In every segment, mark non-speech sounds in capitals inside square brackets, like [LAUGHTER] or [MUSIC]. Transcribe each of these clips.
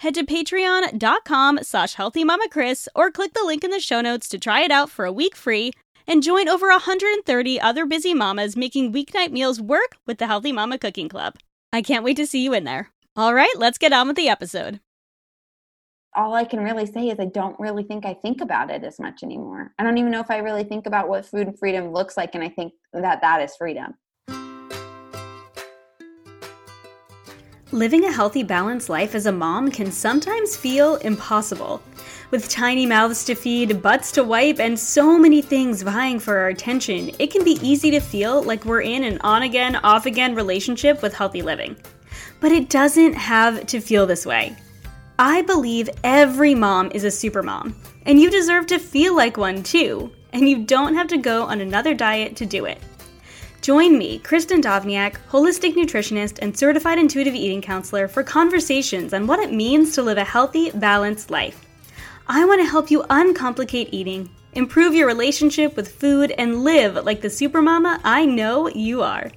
head to patreon.com slash healthymamakris or click the link in the show notes to try it out for a week free and join over 130 other busy mamas making weeknight meals work with the Healthy Mama Cooking Club. I can't wait to see you in there. All right, let's get on with the episode. All I can really say is I don't really think I think about it as much anymore. I don't even know if I really think about what food freedom looks like, and I think that that is freedom. Living a healthy, balanced life as a mom can sometimes feel impossible. With tiny mouths to feed, butts to wipe, and so many things vying for our attention, it can be easy to feel like we're in an on again, off again relationship with healthy living. But it doesn't have to feel this way. I believe every mom is a super mom, and you deserve to feel like one too, and you don't have to go on another diet to do it. Join me, Kristen Dovniak, holistic nutritionist and certified intuitive eating counselor, for conversations on what it means to live a healthy, balanced life. I want to help you uncomplicate eating, improve your relationship with food, and live like the supermama I know you are.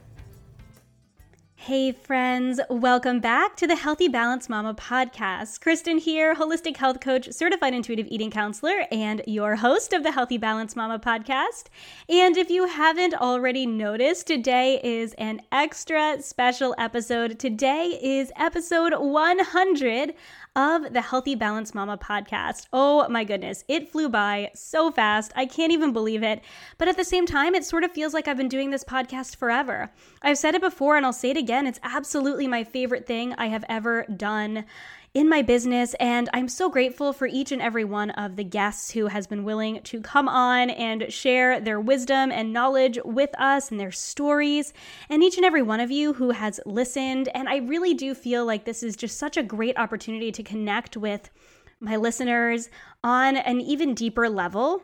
Hey, friends, welcome back to the Healthy Balance Mama podcast. Kristen here, holistic health coach, certified intuitive eating counselor, and your host of the Healthy Balance Mama podcast. And if you haven't already noticed, today is an extra special episode. Today is episode 100 of the Healthy Balance Mama podcast. Oh my goodness, it flew by so fast. I can't even believe it. But at the same time, it sort of feels like I've been doing this podcast forever. I've said it before and I'll say it again. It's absolutely my favorite thing I have ever done in my business. And I'm so grateful for each and every one of the guests who has been willing to come on and share their wisdom and knowledge with us and their stories. And each and every one of you who has listened. And I really do feel like this is just such a great opportunity to connect with my listeners on an even deeper level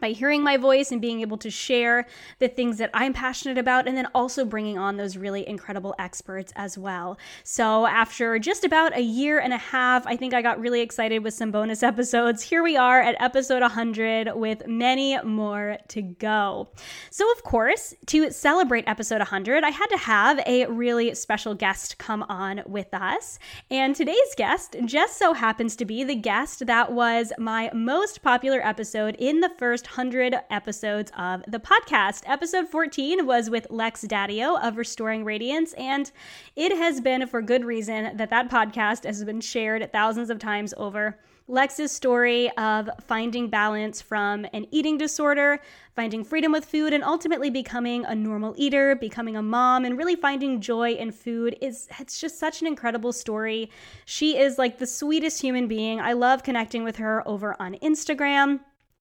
by hearing my voice and being able to share the things that I'm passionate about, and then also bringing on those really incredible experts as well. So, after just about a year and a half, I think I got really excited with some bonus [LAUGHS] episodes. Here we are at episode 100 with many more to go. So, of course, to celebrate episode 100, I had to have a really special guest come on with us. And today's guest just so happens to be the guest that was my most popular episode in the first 100 episodes of the podcast. Episode 14 was with Lex Daddio of Restoring Radiance, and it has been for good reason that that podcast has been shared thousands of times over. Lex's story of finding balance from an eating disorder, finding freedom with food, and ultimately becoming a normal eater, becoming a mom, and really finding joy in food is it's just such an incredible story. She is like the sweetest human being. I love connecting with her over on Instagram.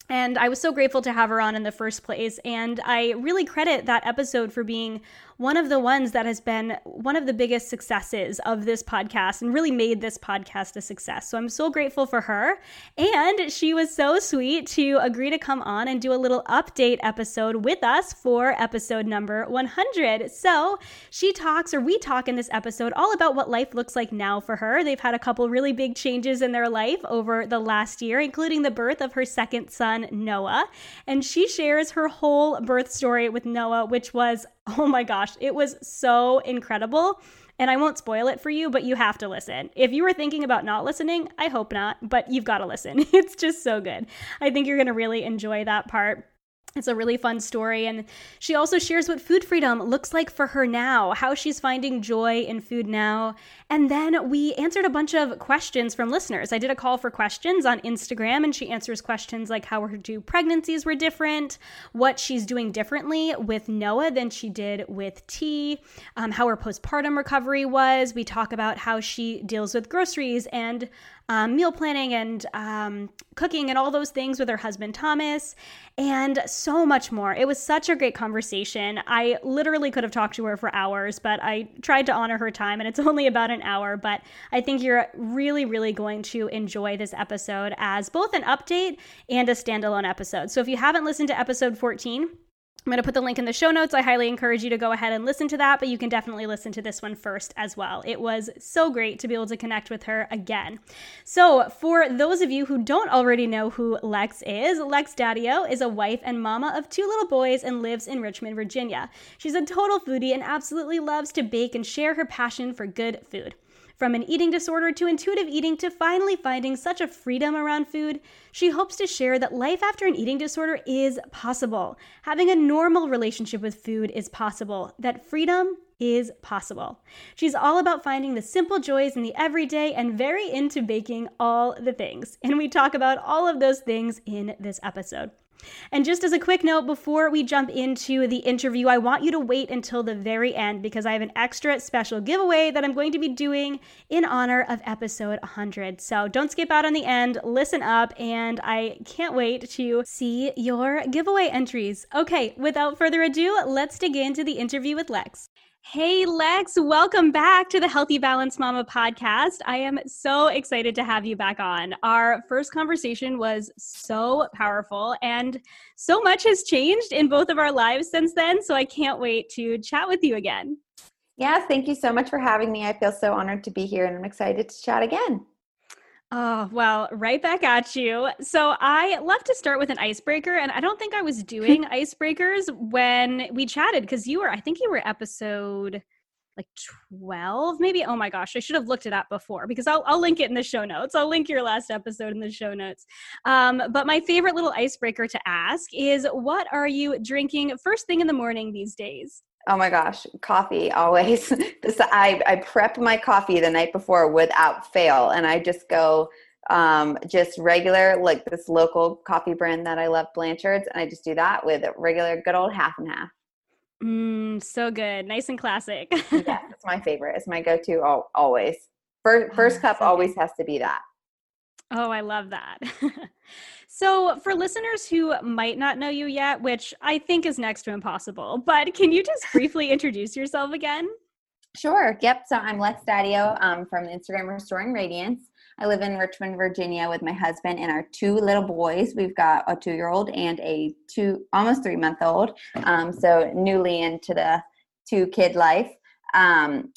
And I was so grateful to have her on in the first place. And I really credit that episode for being one of the ones that has been one of the biggest successes of this podcast and really made this podcast a success. So I'm so grateful for her. And she was so sweet to agree to come on and do a little update episode with us for episode number 100. So she talks, or we talk in this episode, all about what life looks like now for her. They've had a couple really big changes in their life over the last year, including the birth of her second son, Noah. And she shares her whole birth story with Noah, which was [LAUGHS] Oh my gosh, it was so incredible. And I won't spoil it for you, but you have to listen. If you were thinking about not listening, I hope not, but you've got to listen. [LAUGHS] It's just so good. I think you're going to really enjoy that part. It's a really fun story. And she also shares what food freedom looks like for her now, how she's finding joy in food now. And then we answered a bunch of questions from listeners. I did a call for questions on Instagram, and she answers questions like how her two pregnancies were different, what she's doing differently with Noah than she did with T, um, how her postpartum recovery was. We talk about how she deals with groceries and um, meal planning and um, cooking and all those things with her husband Thomas, and so much more. It was such a great conversation. I literally could have talked to her for hours, but I tried to honor her time, and it's [LAUGHS] only about an hour. But I think you're really, really going to enjoy this episode as both an update and a standalone episode. So if you haven't listened to episode 14, I'm going to put the link in the show notes. I highly encourage you to go ahead and listen to that, but you can definitely listen to this one first as well. It was so great to be able to connect with her again. So, for those of you who don't already know who Lex is, Lex Daddio is a wife and mama of two little boys and lives in Richmond, Virginia. She's a total foodie and absolutely loves to bake and share her passion for good food. From an eating disorder to intuitive eating to finally finding such a freedom around food, she hopes to share that life after an eating disorder is possible. Having a normal relationship with food is possible, that freedom is possible. She's all about finding the simple joys in the everyday and very into baking all the things. And we talk about all of those things in this episode. And just as a quick note, before we jump into the interview, I want you to wait until the very end because I have an extra special giveaway that I'm going to be doing in honor of episode 100. So don't skip out on the end, listen up, and I can't wait to see your giveaway entries. Okay, without further ado, let's dig into the interview with Lex. Hey, Lex, welcome back to the Healthy Balance Mama podcast. I am so excited to have you back on. Our first conversation was so powerful, and so much has changed in both of our lives since then. So I can't wait to chat with you again. Yes, thank you so much for having me. I feel so honored to be here, and I'm excited to chat again. Oh, well, right back at you. So I love to start with an icebreaker, and I don't think I was doing [LAUGHS] icebreakers when we chatted because you were, I think you were episode like 12 maybe? Oh my gosh i should have looked it up before because I'll, I'll link it in the show notes. I'll link your last episode in the show notes. Um, but my favorite little icebreaker to ask is what are you drinking first thing in the morning these days Oh my gosh, coffee always. [LAUGHS] this I I prep my coffee the night before without fail, and I just go um, just regular like this local coffee brand that I love, Blanchard's, and I just do that with regular good old half and half. Mm, so good, nice and classic. yeah, [LAUGHS] it's my favorite. It's my go-to always. First, oh, first cup so always has to be that. Oh, I love that. [LAUGHS] So, for listeners who might not know you yet, which I think is next to impossible, but can you just briefly introduce yourself again? Sure. Yep. So, I'm Lex Daddio um, from Instagram Restoring Radiance. I live in Richmond, Virginia with my husband and our two little boys. We've got a two year old and a two, almost three month old. Um, so, newly into the two kid life. Um,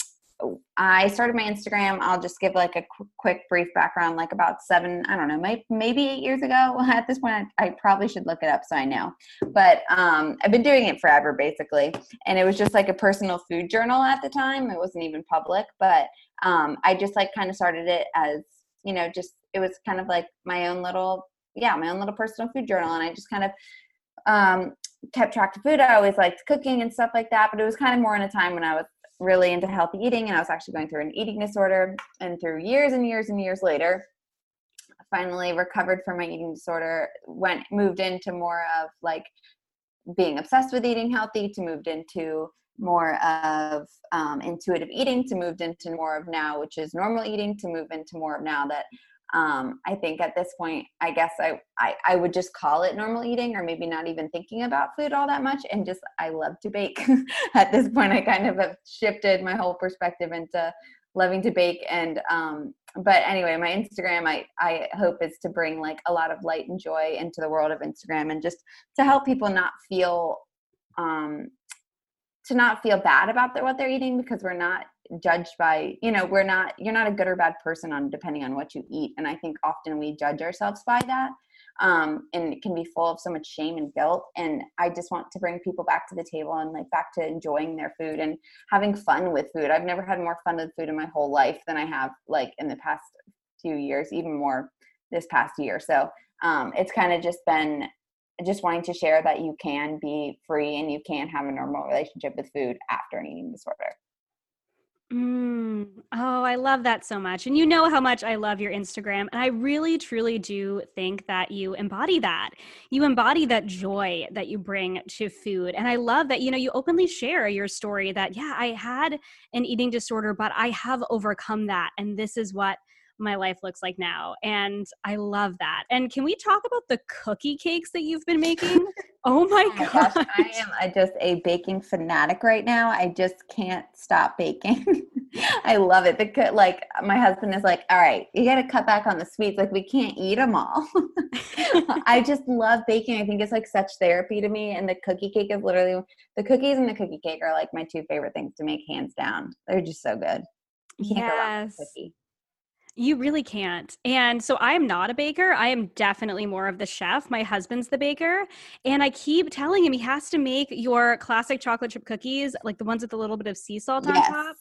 I started my Instagram. I'll just give like a qu- quick, brief background, like about seven, I don't know, maybe, maybe eight years ago. Well, [LAUGHS] at this point, I, I, probably should look it up so I know. But um, I've been doing it forever, basically. And it was just like a personal food journal at the time. It wasn't even public, but um, I just like kind of started it as, you know, just it was kind of like my own little, yeah, my own little personal food journal. And I just kind of um, kept track of food. I always liked cooking and stuff like that, but it was kind of more in a time when I was really into healthy eating and I was actually going through an eating disorder. And through years and years and years later, finally recovered from my eating disorder, went moved into more of like being obsessed with eating healthy to moved into more of um, intuitive eating to moved into more of now which is normal eating to move into more of now that um, I think at this point, I guess I, I, I would just call it normal eating, or maybe not even thinking about food all that much, and just I love to bake. [LAUGHS] at this point, I kind of have shifted my whole perspective into loving to bake, and um, but anyway, my Instagram, I I hope is to bring like a lot of light and joy into the world of Instagram, and just to help people not feel um, to not feel bad about what they're eating because we're not judged by you know we're not you're not a good or bad person on depending on what you eat. And i think often we judge ourselves by that um, and it can be full of so much shame and guilt. And i just want to bring people back to the table and like back to enjoying their food and having fun with food. I've never had more fun with food in my whole life than i have like in the past few years even more this past year. So um, it's kind of just been just wanting to share that you can be free and you can have a normal relationship with food after an eating disorder. Mm. Oh, I love that so much. And you know how much I love your Instagram. And I really, truly do think that you embody that. You embody that joy that you bring to food. And I love that, you know, you openly share your story that, yeah, I had an eating disorder, but I have overcome that. And this is what my life looks like now. And I love that. And can we talk about the cookie cakes that you've been making? [LAUGHS] Oh my, oh my gosh. gosh. [LAUGHS] I am a, just a baking fanatic right now. I just can't stop baking. [LAUGHS] I love it. The like my husband is like, "All right, you got to cut back on the sweets. Like we can't eat them all." [LAUGHS] I just love baking. I think it's like such therapy to me and the cookie cake is literally the cookies and the cookie cake are like my two favorite things to make hands down. They're just so good. You can't yes. go wrong with cookie. You really can't. And so I am not a baker. I am definitely more of the chef. My husband's the baker. And I keep telling him he has to make your classic chocolate chip cookies, like the ones with a little bit of sea salt on yes. top.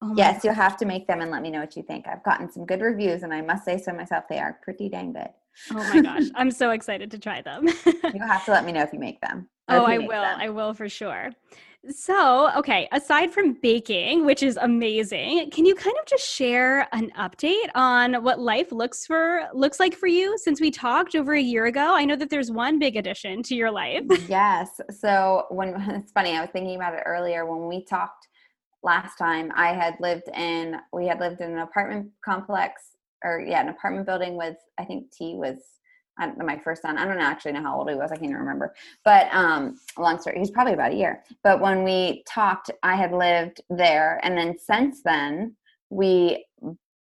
Oh yes, you'll have to make them and let me know what you think. I've gotten some good reviews, and I must say so myself, they are pretty dang good. Oh my gosh, [LAUGHS] I'm so excited to try them. you'll have to let me know if you make them. Oh, I will. Them. I will for sure. So, okay, aside from baking, which is amazing, can you kind of just share an update on what life looks for looks like for you since we talked over a year ago? I know that there's one big addition to your life. [LAUGHS] yes. So, when [LAUGHS] it's funny, I was thinking about it earlier when we talked last time. I had lived in we had lived in an apartment complex or yeah, an apartment building with I think T was my first son. I don't actually know how old he was. I can't even remember. But um, long story, he's probably about a year. But when we talked, I had lived there, and then since then we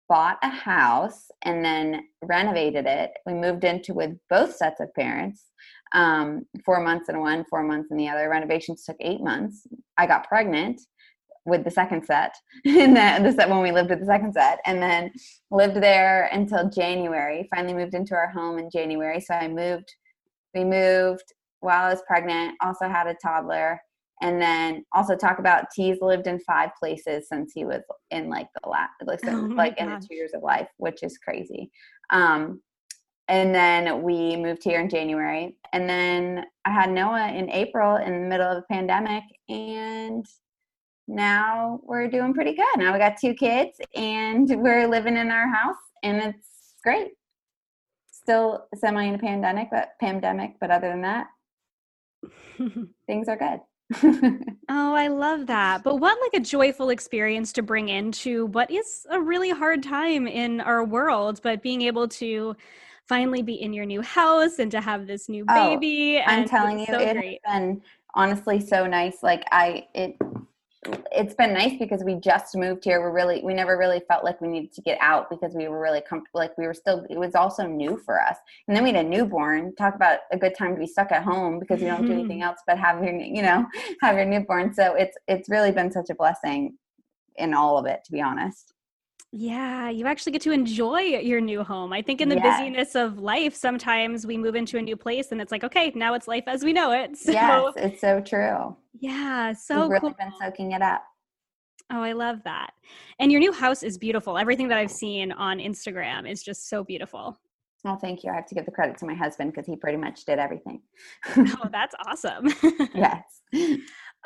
bought a house and then renovated it. We moved into with both sets of parents. Um, four months in one, four months in the other. Renovations took eight months. I got pregnant with the second set [LAUGHS] and then the set when we lived with the second set and then lived there until January. Finally moved into our home in January. So I moved we moved while I was pregnant, also had a toddler. And then also talk about T's lived in five places since he was in like the last like, oh like in the two years of life, which is crazy. Um and then we moved here in January. And then I had Noah in April in the middle of the pandemic and now we're doing pretty good. Now we got two kids and [LAUGHS] we're living in our house and it's great. Still semi in a pandemic, but pandemic, but other than that, [LAUGHS] things are good. [LAUGHS] oh, I love that. But what like a joyful experience to bring into what is a really hard time in our world, but being able to finally be in your new house and to have this new oh, baby. Oh, I'm telling you, so it great. has been honestly so nice. Like I it it's been nice because we just moved here. We're really, we never really felt like we needed to get out because we were really comfortable. Like we were still, it was also new for us. And then we had a newborn. Talk about a good time to be stuck at home because you don't mm-hmm. do anything else but have your, you know, [LAUGHS] have your newborn. So it's, it's really been such a blessing in all of it, to be honest. Yeah, you actually get to enjoy your new home. I think in the yes. busyness of life, sometimes we move into a new place and it's like, okay, now it's life as we know it. [LAUGHS] So, yes, it's so true. Yeah, so We've really cool. been soaking it up. Oh, I love that. And your new house is beautiful. Everything that I've seen on Instagram is just so beautiful. Oh, thank you. I have to give the credit to my husband because he pretty much did everything. oh, that's awesome. [LAUGHS] [LAUGHS] yes.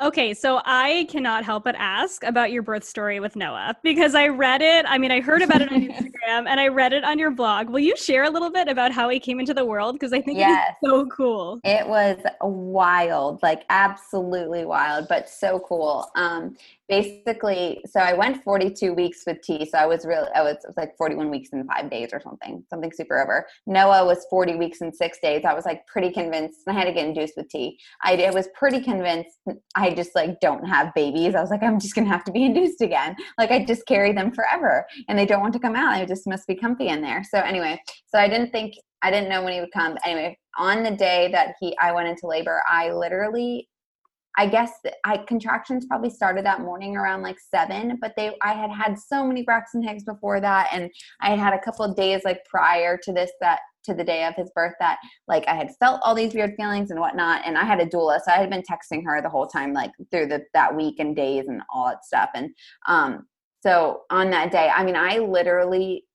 Okay, so I cannot help but ask about your birth story with Noah because I read it. I mean, I heard about it on [LAUGHS] Instagram and I read it on your blog. Will you share a little bit about how he came into the world? Because I think yes. it's so cool. It was wild, like absolutely wild, but so cool. Um, basically so i went 42 weeks with t so i was really i was, was, like 41 weeks in five days or something something super over. Noah was 40 weeks in six days. I was like pretty convinced i had to get induced with t. I, I was pretty convinced i just like don't have babies. I was like i'm just gonna have to be [LAUGHS] induced again. Like i just carry them forever and they don't want to come out i just must be comfy in there. So anyway so i didn't think i didn't know when he would come. Anyway on the day that he i went into labor i literally I guess I contractions probably started that morning around like seven, but they I had had so many Braxton Hicks before that, and I had had a couple of days like prior to this that to the day of his birth that like I had felt all these weird feelings and whatnot, and I had a doula, so I had been texting her the whole time like through the that week and days and all that stuff, and um so on that day, I mean, I literally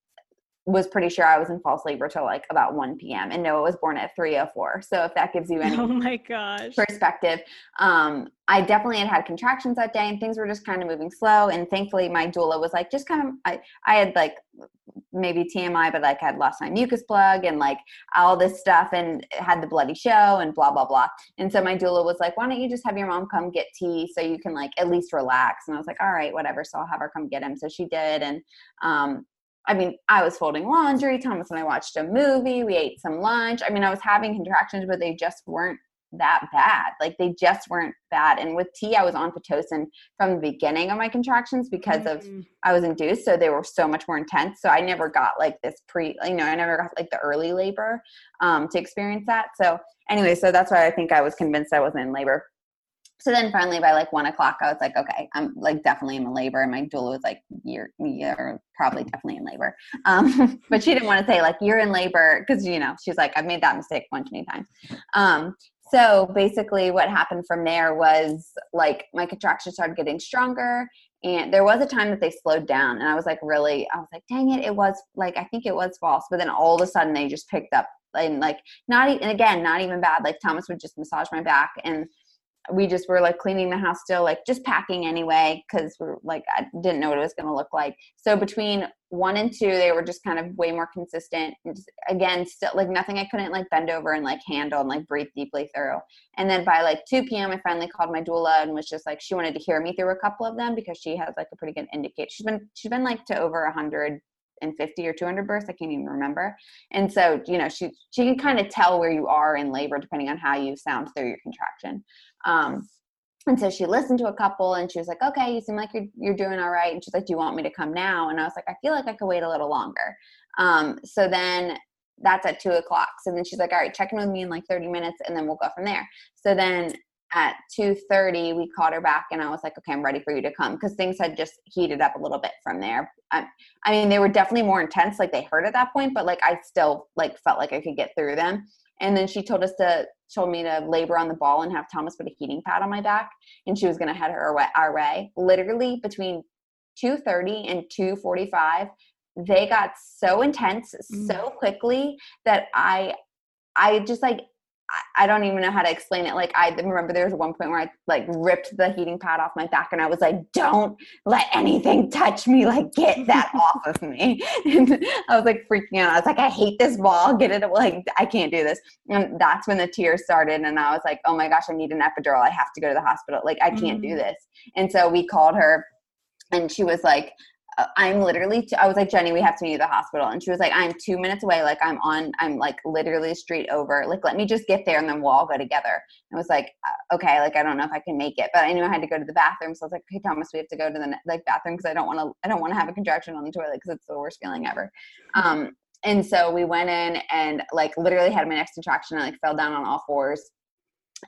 was pretty sure I was in false labor till like about 1 p.m. and Noah was born at 3:04. So if that gives you any oh my gosh perspective, um, I definitely had had contractions that day and things were just kind of moving slow. And thankfully, my doula was like, just kind of I I had like maybe TMI, but like I had lost my mucus plug and like all this stuff and had the bloody show and blah blah blah. And so my doula was like, why don't you just have your mom come get T so you can like at least relax? And I was like, all right, whatever. So I'll have her come get him. So she did, and um, I mean, I was folding laundry. Thomas and I watched a movie. We ate some lunch. I mean, I was having contractions, but they just weren't that bad. Like they just weren't bad. And with T, I was on Pitocin from the beginning of my contractions because mm-hmm. of I was induced, so they were so much more intense. So I never got like this pre, you know, I never got like the early labor um, to experience that. So anyway, so that's why I think I was convinced I wasn't in labor so then finally by like one o'clock i was like okay i'm like definitely in labor. And my doula was like you're you're probably definitely in labor. Um, [LAUGHS] but she didn't want to say like you're in labor because you know she's like i've made that mistake one too many times. Um, so basically what happened from there was like my contractions started getting stronger and there was a time that they slowed down and i was like really i was like dang it it was like i think it was false. But then all of a sudden they just picked up and like not and again not even bad like thomas would just massage my back and we just were like cleaning the house still like just packing anyway because we're like i didn't know what it was going to look like. So between one and two they were just kind of way more consistent just, again still like nothing i couldn't like bend over and like handle and like breathe deeply through. And then by like 2 p.m i finally called my doula and was just like she wanted to hear me through a couple of them because she has like a pretty good indicator she's been she's been like to over 100 50 or 200 births i can't even remember and so you know she she can kind of tell where you are in labor depending on how you sound through your contraction um, and so she listened to a couple and she was like, okay, you seem like you're, you're doing all right. And she's like, do you want me to come now? And I was like, I feel like I could wait a little longer. Um, so then that's at two o'clock. So then she's like, all right, check in with me in like 30 minutes and then we'll go from there. So then at 2.30 we called her back and i was like okay i'm ready for you to come because things had just heated up a little bit from there I, I mean they were definitely more intense like they hurt at that point but like i still like felt like i could get through them and then she told us to told me to labor on the ball and have Thomas put a heating pad on my back, and she was going to head her our way. Literally between 2:30 and 2:45, they got so intense mm. so quickly that I I just like I don't even know how to explain it. Like I remember there was one point where I like ripped the heating pad off my back and I was like, don't let anything touch me. Like get that [LAUGHS] off of me. And I was like freaking out. I was like, I hate this ball. Get it. Like I can't do this. And that's when the tears started. And I was like, oh my gosh, I need an epidural. I have to go to the hospital. Like I can't mm-hmm. do mm. this. And so we called her and she was like, I'm literally, t- I was like, Jenny, we have to meet at the hospital. And she was like, I'm two minutes away. Like, I'm on, I'm like literally straight over. Like, let me just get there and then we'll all go together. I was like, uh, okay, like, I don't know if I can make it, but I knew I had to go to the bathroom. So I was like, okay, Thomas, we have to go to the like bathroom because I don't want to, I don't want to have a contraction on the toilet because it's the worst feeling ever. Um, and so we went in and like literally had my next contraction. I like fell down on all fours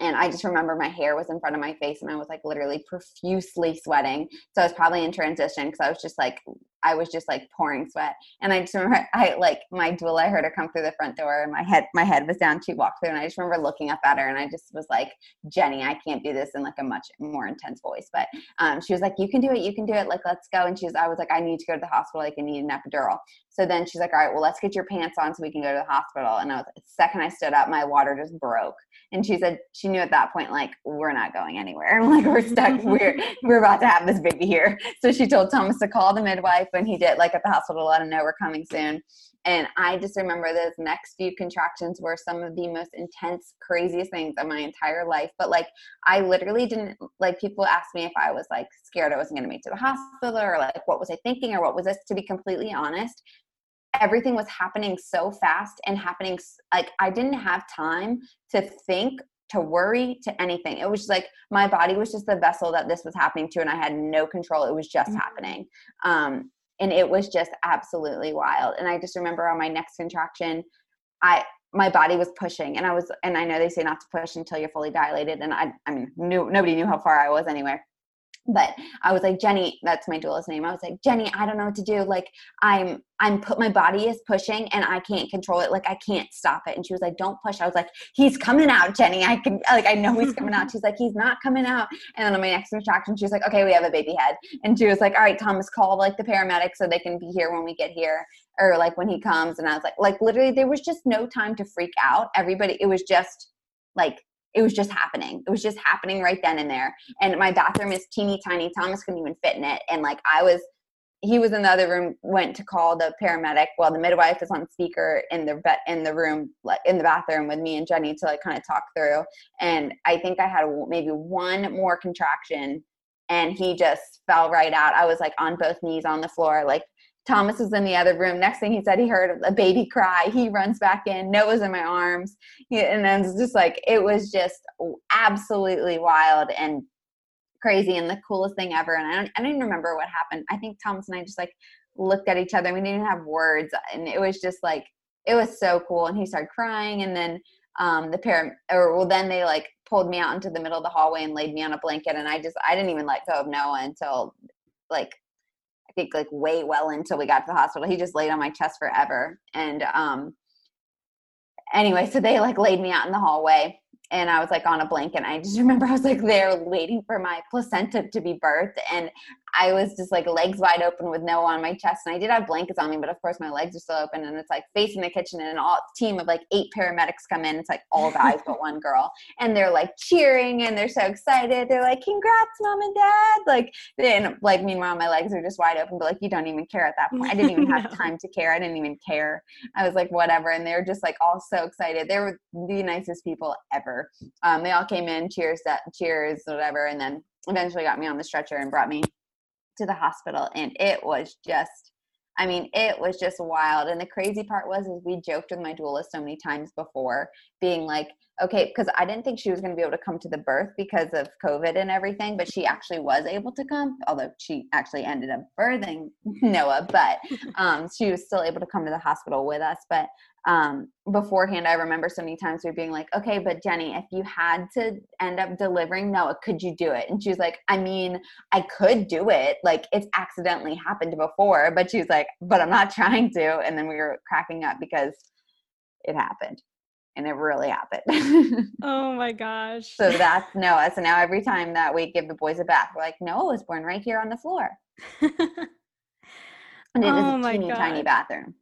and I just remember my hair was in front of my face and I was like literally profusely sweating. So I was probably in transition because I was just like I was just like pouring sweat. And I just remember [LAUGHS] I like my doula, I heard her come through the front door and my head my head was down. She walked through and I just remember looking up at her and I just was like, Jenny, I can't do this in like a much more intense voice. But um, she was like, You can do it, you can do it, like let's go. And she was I was like, I need to go to the hospital, like I need an epidural. So then she's like, All right, well let's get your pants on so we can go to the hospital. And I was the second I stood up, my water just broke. And she said she knew at that point, like, we're not going anywhere. [LAUGHS] like we're stuck. [LAUGHS] we're we're about to have this baby here. So she told Thomas to call the midwife when he did, like at the hospital, to let him know we're coming soon. And I just remember those next few contractions were some of the most intense, craziest things of my entire life. But like, I literally didn't like people asked me if I was like scared I wasn't going to make to the hospital or like what was I thinking or what was this. To be completely honest, everything was happening so fast and happening like I didn't have time to think to worry to anything. It was just like my body was just the vessel that this was happening to and i had no control. It was just mm-hmm. happening um, and it was just absolutely wild. And i just remember on my next contraction i my body was pushing and i was and i know they say not to push until you're fully dilated and i i mean knew, nobody knew how far i was anyway but I was like, Jenny, that's my doula's name. I was like, Jenny, I don't know what to do. Like, I'm, I'm put, my body is pushing and I can't control it. Like, I can't stop it. And she was like, don't push. I was like, he's coming out, Jenny. I can, like, I know he's coming out. [LAUGHS] She's like, he's not coming out. And then on my next instruction, she was like, okay, we have a baby head. And she was like, all right, Thomas, call like the paramedics so they can be here when we get here or like when he comes. And I was like, like, literally, there was just no time to freak out. Everybody, it was just like, it was just happening. It was just happening right then and there. And my bathroom is teeny tiny. Thomas couldn't even fit in it. And like I was, he was in the other room, went to call the paramedic. Well, the midwife is on speaker in the vet in the room, like in the bathroom with me and Jenny to like kind of talk through. And I think I had maybe one more contraction and he just fell right out. I was like on both knees on the floor, like Thomas was in the other room. Next thing he said, he heard a baby cry. He runs back in. Noah's in my arms. And then it's just like, it was just absolutely wild and crazy and the coolest thing ever. And I don't, I don't even remember what happened. I think Thomas and I just like looked at each other. We didn't have words. And it was just like, it was so cool. And he started crying. And then um, the parent, or well, then they like pulled me out into the middle of the hallway and laid me on a blanket. And I just, I didn't even let go of Noah until like think like way well until we got to the hospital. He just laid on my chest forever. And um anyway, so they like laid me out in the hallway and I was like on a blanket. I just [LAUGHS] remember I was like there waiting for my placenta to be birthed. And I was just like legs wide open with Noah on my chest. And I did have blankets on me, but of course my legs are still open. And it's like facing the kitchen and an all team of like eight paramedics come in. It's like all guys but one girl. And they're like cheering and they're so excited. They're like, congrats, mom and dad. Like, and like meanwhile, my legs are just wide open, but like you don't even care at that point. I didn't even have [LAUGHS] time to care. I didn't even care. I was like, whatever. And they're just like all so excited. They were the nicest people ever. Um, they all came in, cheers, that cheers, whatever. And then eventually got me on the stretcher and brought me to the hospital and it was just I mean, it was just wild. And the crazy part was is we joked with my doula so many times before, being like, okay, because I didn't think she was going to be able to come to the birth because of COVID and everything, but she actually was able to come, although she actually ended up birthing [LAUGHS] Noah, but [LAUGHS] um, she was still able to come to the hospital with us. But um, beforehand, I remember so many times we were being like, okay, but Jenny, if you had to end up delivering Noah, could you do it? And she was like, I mean, I could do it. Like it's accidentally happened before, but she was like, but I'm not [LAUGHS] trying to. And then we were cracking up because it happened and it really happened. [LAUGHS] oh my gosh. So that's Noah. So now every time that we give the boys a bath, we're like, Noah was born right here on the floor. [LAUGHS] and it oh is a teeny tiny bathroom.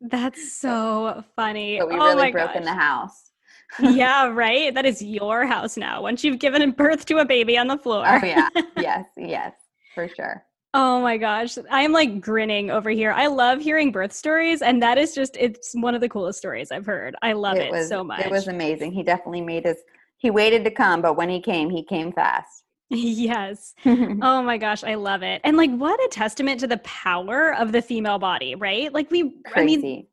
That's so funny. But we oh really broke gosh. in the house. [LAUGHS] yeah, right. That is your house now. Once you've given birth to a baby on the oh, floor. Oh yeah. [LAUGHS] Yes, yes, for sure. Oh my gosh. I am like grinning over here. I love hearing birth stories and that is just it's one of the coolest stories I've heard. I love it, it was, so much. It was amazing. He definitely made his he waited to come, but when he came, he came fast. Yes. [LAUGHS] oh my gosh, I love it. And like what a testament to the power of the female body, right? Like we Crazy. I mean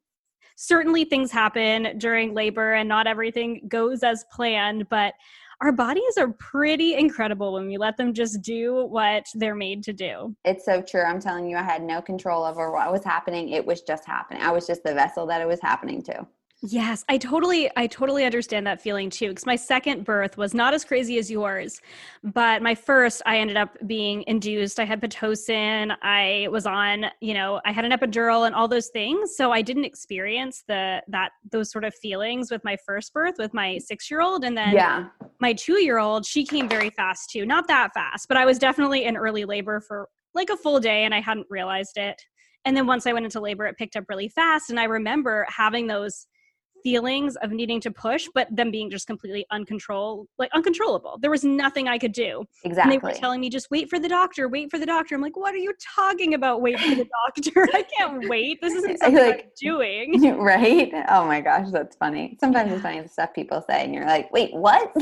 certainly things happen during labor and not everything goes as planned, but our bodies are pretty incredible when we let them just do what they're made to do. It's so true. I'm telling you, I had no control over what was happening. It was just happening. I was just the vessel that it was happening to. Yes, I totally I totally understand that feeling too cuz my second birth was not as crazy as yours, but my first I ended up being induced. I had pitocin, I was on, you know, I had an epidural and all those things, so I didn't experience the that those sort of feelings with my first birth with my 6-year-old and then yeah. my 2-year-old, she came very fast too. Not that fast, but I was definitely in early labor for like a full day and I hadn't realized it. And then once I went into labor, it picked up really fast. And I remember having those feelings of needing to push, but them being just completely uncontrollable, like uncontrollable. There was nothing I could do. Exactly. And they were telling me, just wait for the doctor, wait for the doctor. I'm like, what are you talking about? Wait for the [LAUGHS] doctor. I can't wait. This isn't [LAUGHS] something like, I'm doing. [LAUGHS] Right? Oh my gosh, that's funny. Sometimes it's funny the stuff people say, and you're like, wait, what?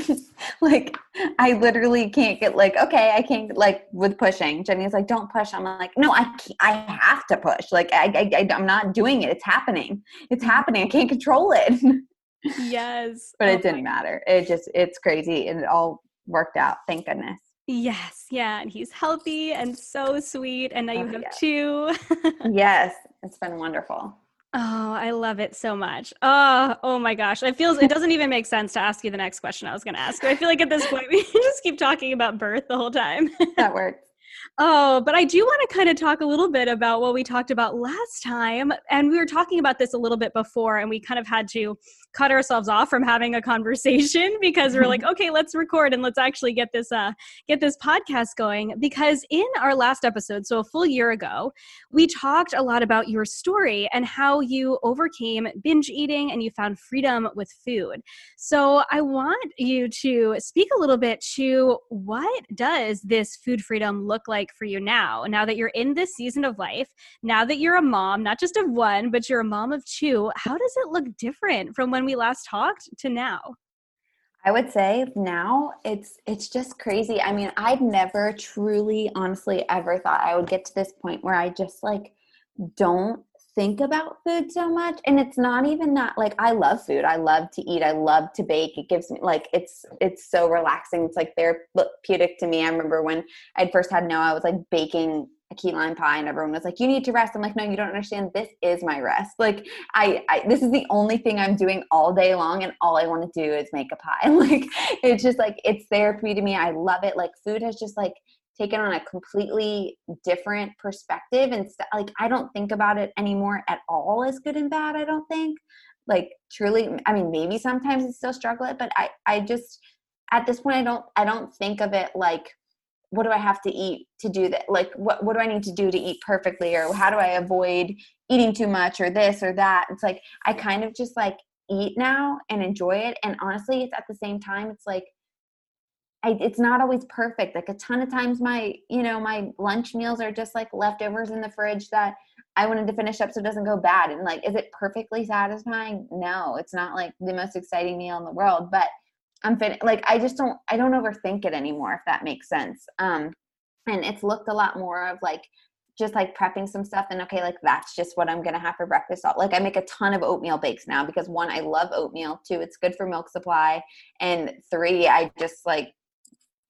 like, I literally can't get like, okay, I can't like with pushing. Jenny's like, don't push. I'm like, no, I can't, I have to push. Like, I, I, I I'm not doing it. It's happening. It's mm-hmm. happening. I can't control it. [LAUGHS] yes. but oh it didn't matter. It just, it's crazy. And it all worked out. Thank goodness. Yes. Yeah. And he's healthy and so sweet. And now you oh, have yes. two. [LAUGHS] yes. It's been wonderful. Oh, I love it so much. Oh, oh my gosh. It feels it doesn't even make sense to ask you the next question I was going to ask. I feel like at this point [LAUGHS] we just keep talking about birth the whole time. that works. Oh, but I do want to kind of talk a little bit about what we talked about last time. And we were talking about this a little bit before, and we kind of had to cut ourselves off from having a conversation [LAUGHS] because we're like, [LAUGHS] okay, let's record and let's actually get this uh get this podcast going. Because in our last episode, so a full year ago, we talked a lot about your story and how you overcame binge eating and you found freedom with food. So I want you to speak a little bit to what does this food freedom look like for you now? Now that you're in this season of life, now that you're a mom, not just of one, but you're a mom of two, how does it look different from when we last talked to now? I would say now it's it's just crazy. I mean, I've never truly honestly ever thought I would get to this point where I just like don't think about food so much and it's not even that like I love food. I love to eat. I love to bake. It gives me like it's it's so relaxing. It's like therapeutic to me. I remember when I first had Noah, I was like baking key lime pie and everyone was like you need to rest. I'm like no you don't understand. This is my rest. Like I, I this is the only thing i'm doing all day long and all i want to do is make a pie. [LAUGHS] Like it's just like it's therapy to me. I love it. Like food has just like taken on a completely different perspective and st- like i don't think about it anymore at all as good and bad i don't think. Like truly i mean maybe sometimes i still struggle it but i i just at this point i don't i don't think of it like what do I have to eat to do that? Like, what, what do I need to do to eat perfectly? Or how do I avoid eating too much or this or that? It's like, I kind of just like eat now and enjoy it. And honestly, it's at the same time, it's like, I, it's not always perfect. Like a ton of times my, you know, my lunch meals are just like leftovers in the fridge that I wanted to finish up so it doesn't go bad. And like, is it perfectly satisfying? No, it's not like the most exciting meal in the world, but I'm fin- like I just don't I don't overthink it anymore if that makes sense. Um and it's looked a lot more of like just like prepping some stuff and okay like that's just what i'm gonna have for breakfast like i make a ton of oatmeal bakes now because one i love oatmeal two it's good for milk supply and three i just like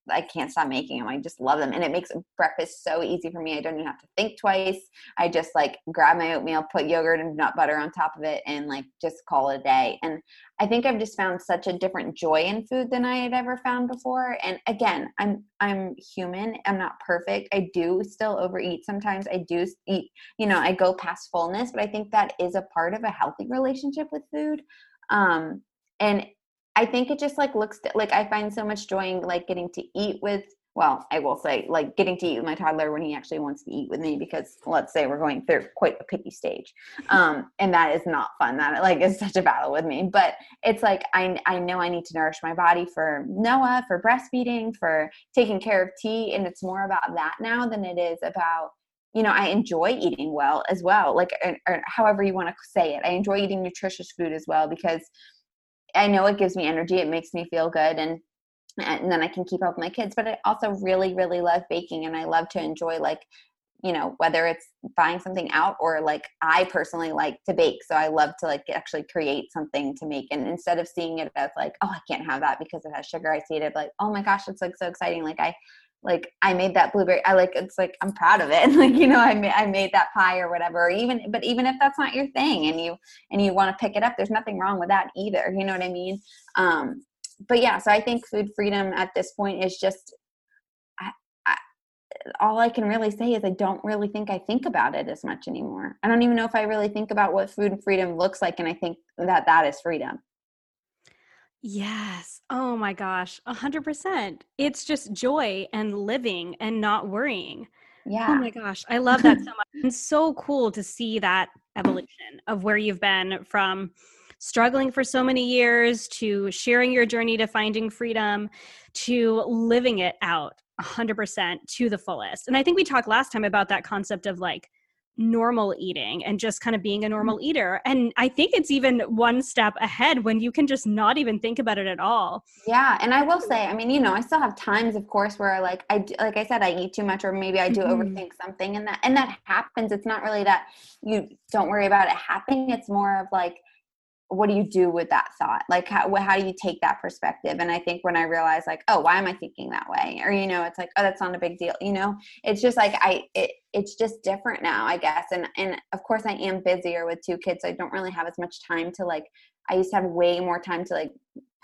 I can't stop making them. I just love them. And it makes breakfast so easy for me. I don't even have to think twice. I just like grab my oatmeal, put yogurt and nut butter on top of it, and like just call it a day. And I think I've just found such a different joy in food than I had ever found before. And again, I'm I'm human. I'm not perfect. I do still overeat sometimes. I do eat, you know, I go past fullness, but I think that is a part of a healthy relationship with food. Um, and I think it just like looks like I find so much joy in like getting to eat with well, I will say like getting to eat with my toddler when he actually wants to eat with me because let's say we're going through quite a picky stage. Um, and that is not fun. That like is such a battle with me. But it's like I I know I need to nourish my body for Noah, for breastfeeding, for taking care of T, and it's more about that now than it is about you know i enjoy eating well as well like or, or however you want to say it i enjoy eating nutritious food as well because I know it gives me energy. It makes me feel good. And and then I can keep up with my kids. But I also really, really love baking and I love to enjoy like, you know, whether it's buying something out or like I personally like to bake. So I love to like actually create something to make. And instead of seeing it as like, oh, I can't have that because it has sugar, I see it as like, oh my gosh, it's like so exciting. Like I like I made that blueberry. I like it's like I'm proud of it. [LAUGHS] like you know, I made I made that pie or whatever. Or even but even if that's not your thing and you and you want to pick it up, there's nothing wrong with that either. You know what I mean? Um, but yeah, so I think food freedom at this point is just. I, I, all I can really say is I don't really think I think about it as much anymore. I don't even know if I really think about what food freedom looks like, and I think that that is freedom. Yes. Oh my gosh. A hundred percent. It's just joy and living and not worrying. Oh yeah. Oh my gosh. I love that [LAUGHS] so much. And so cool to see that evolution of where you've been from struggling for so many years to sharing your journey to finding freedom to living it out a hundred percent to the fullest. And I think we talked last time about that concept of like normal eating and just kind of being a normal mm-hmm. eater. And I think it's even one step ahead when you can just not even think about it at all. Yeah, and I will say, I mean, you know, I still have times of course where like I like I said I eat too much or maybe I do mm-hmm. overthink something and that and that happens. It's not really that you don't worry about it happening. It's more of like what do you do with that thought? Like how, how do you take that perspective? And i think when i realize like oh why am i thinking that way? Or you know it's like oh that's not a big deal you know? It's just like i it, it's just different now i guess. And and of course i am busier with two kids so i don't really have as much time to like i used to have way more time to like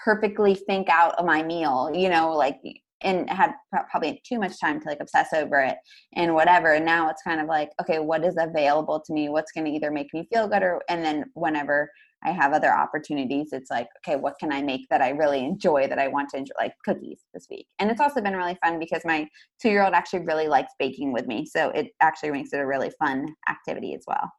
perfectly think out of my meal you know like and had probably too much time to like obsess over it and whatever. And now it's kind of like okay what is available to me? What's going to either make me feel good or and then whenever I have other opportunities, it's like, okay, what can I make that I really enjoy that I want to enjoy, like cookies this week? And it's also been really fun because my two year old actually really likes baking with me. So it actually makes it a really fun activity as well.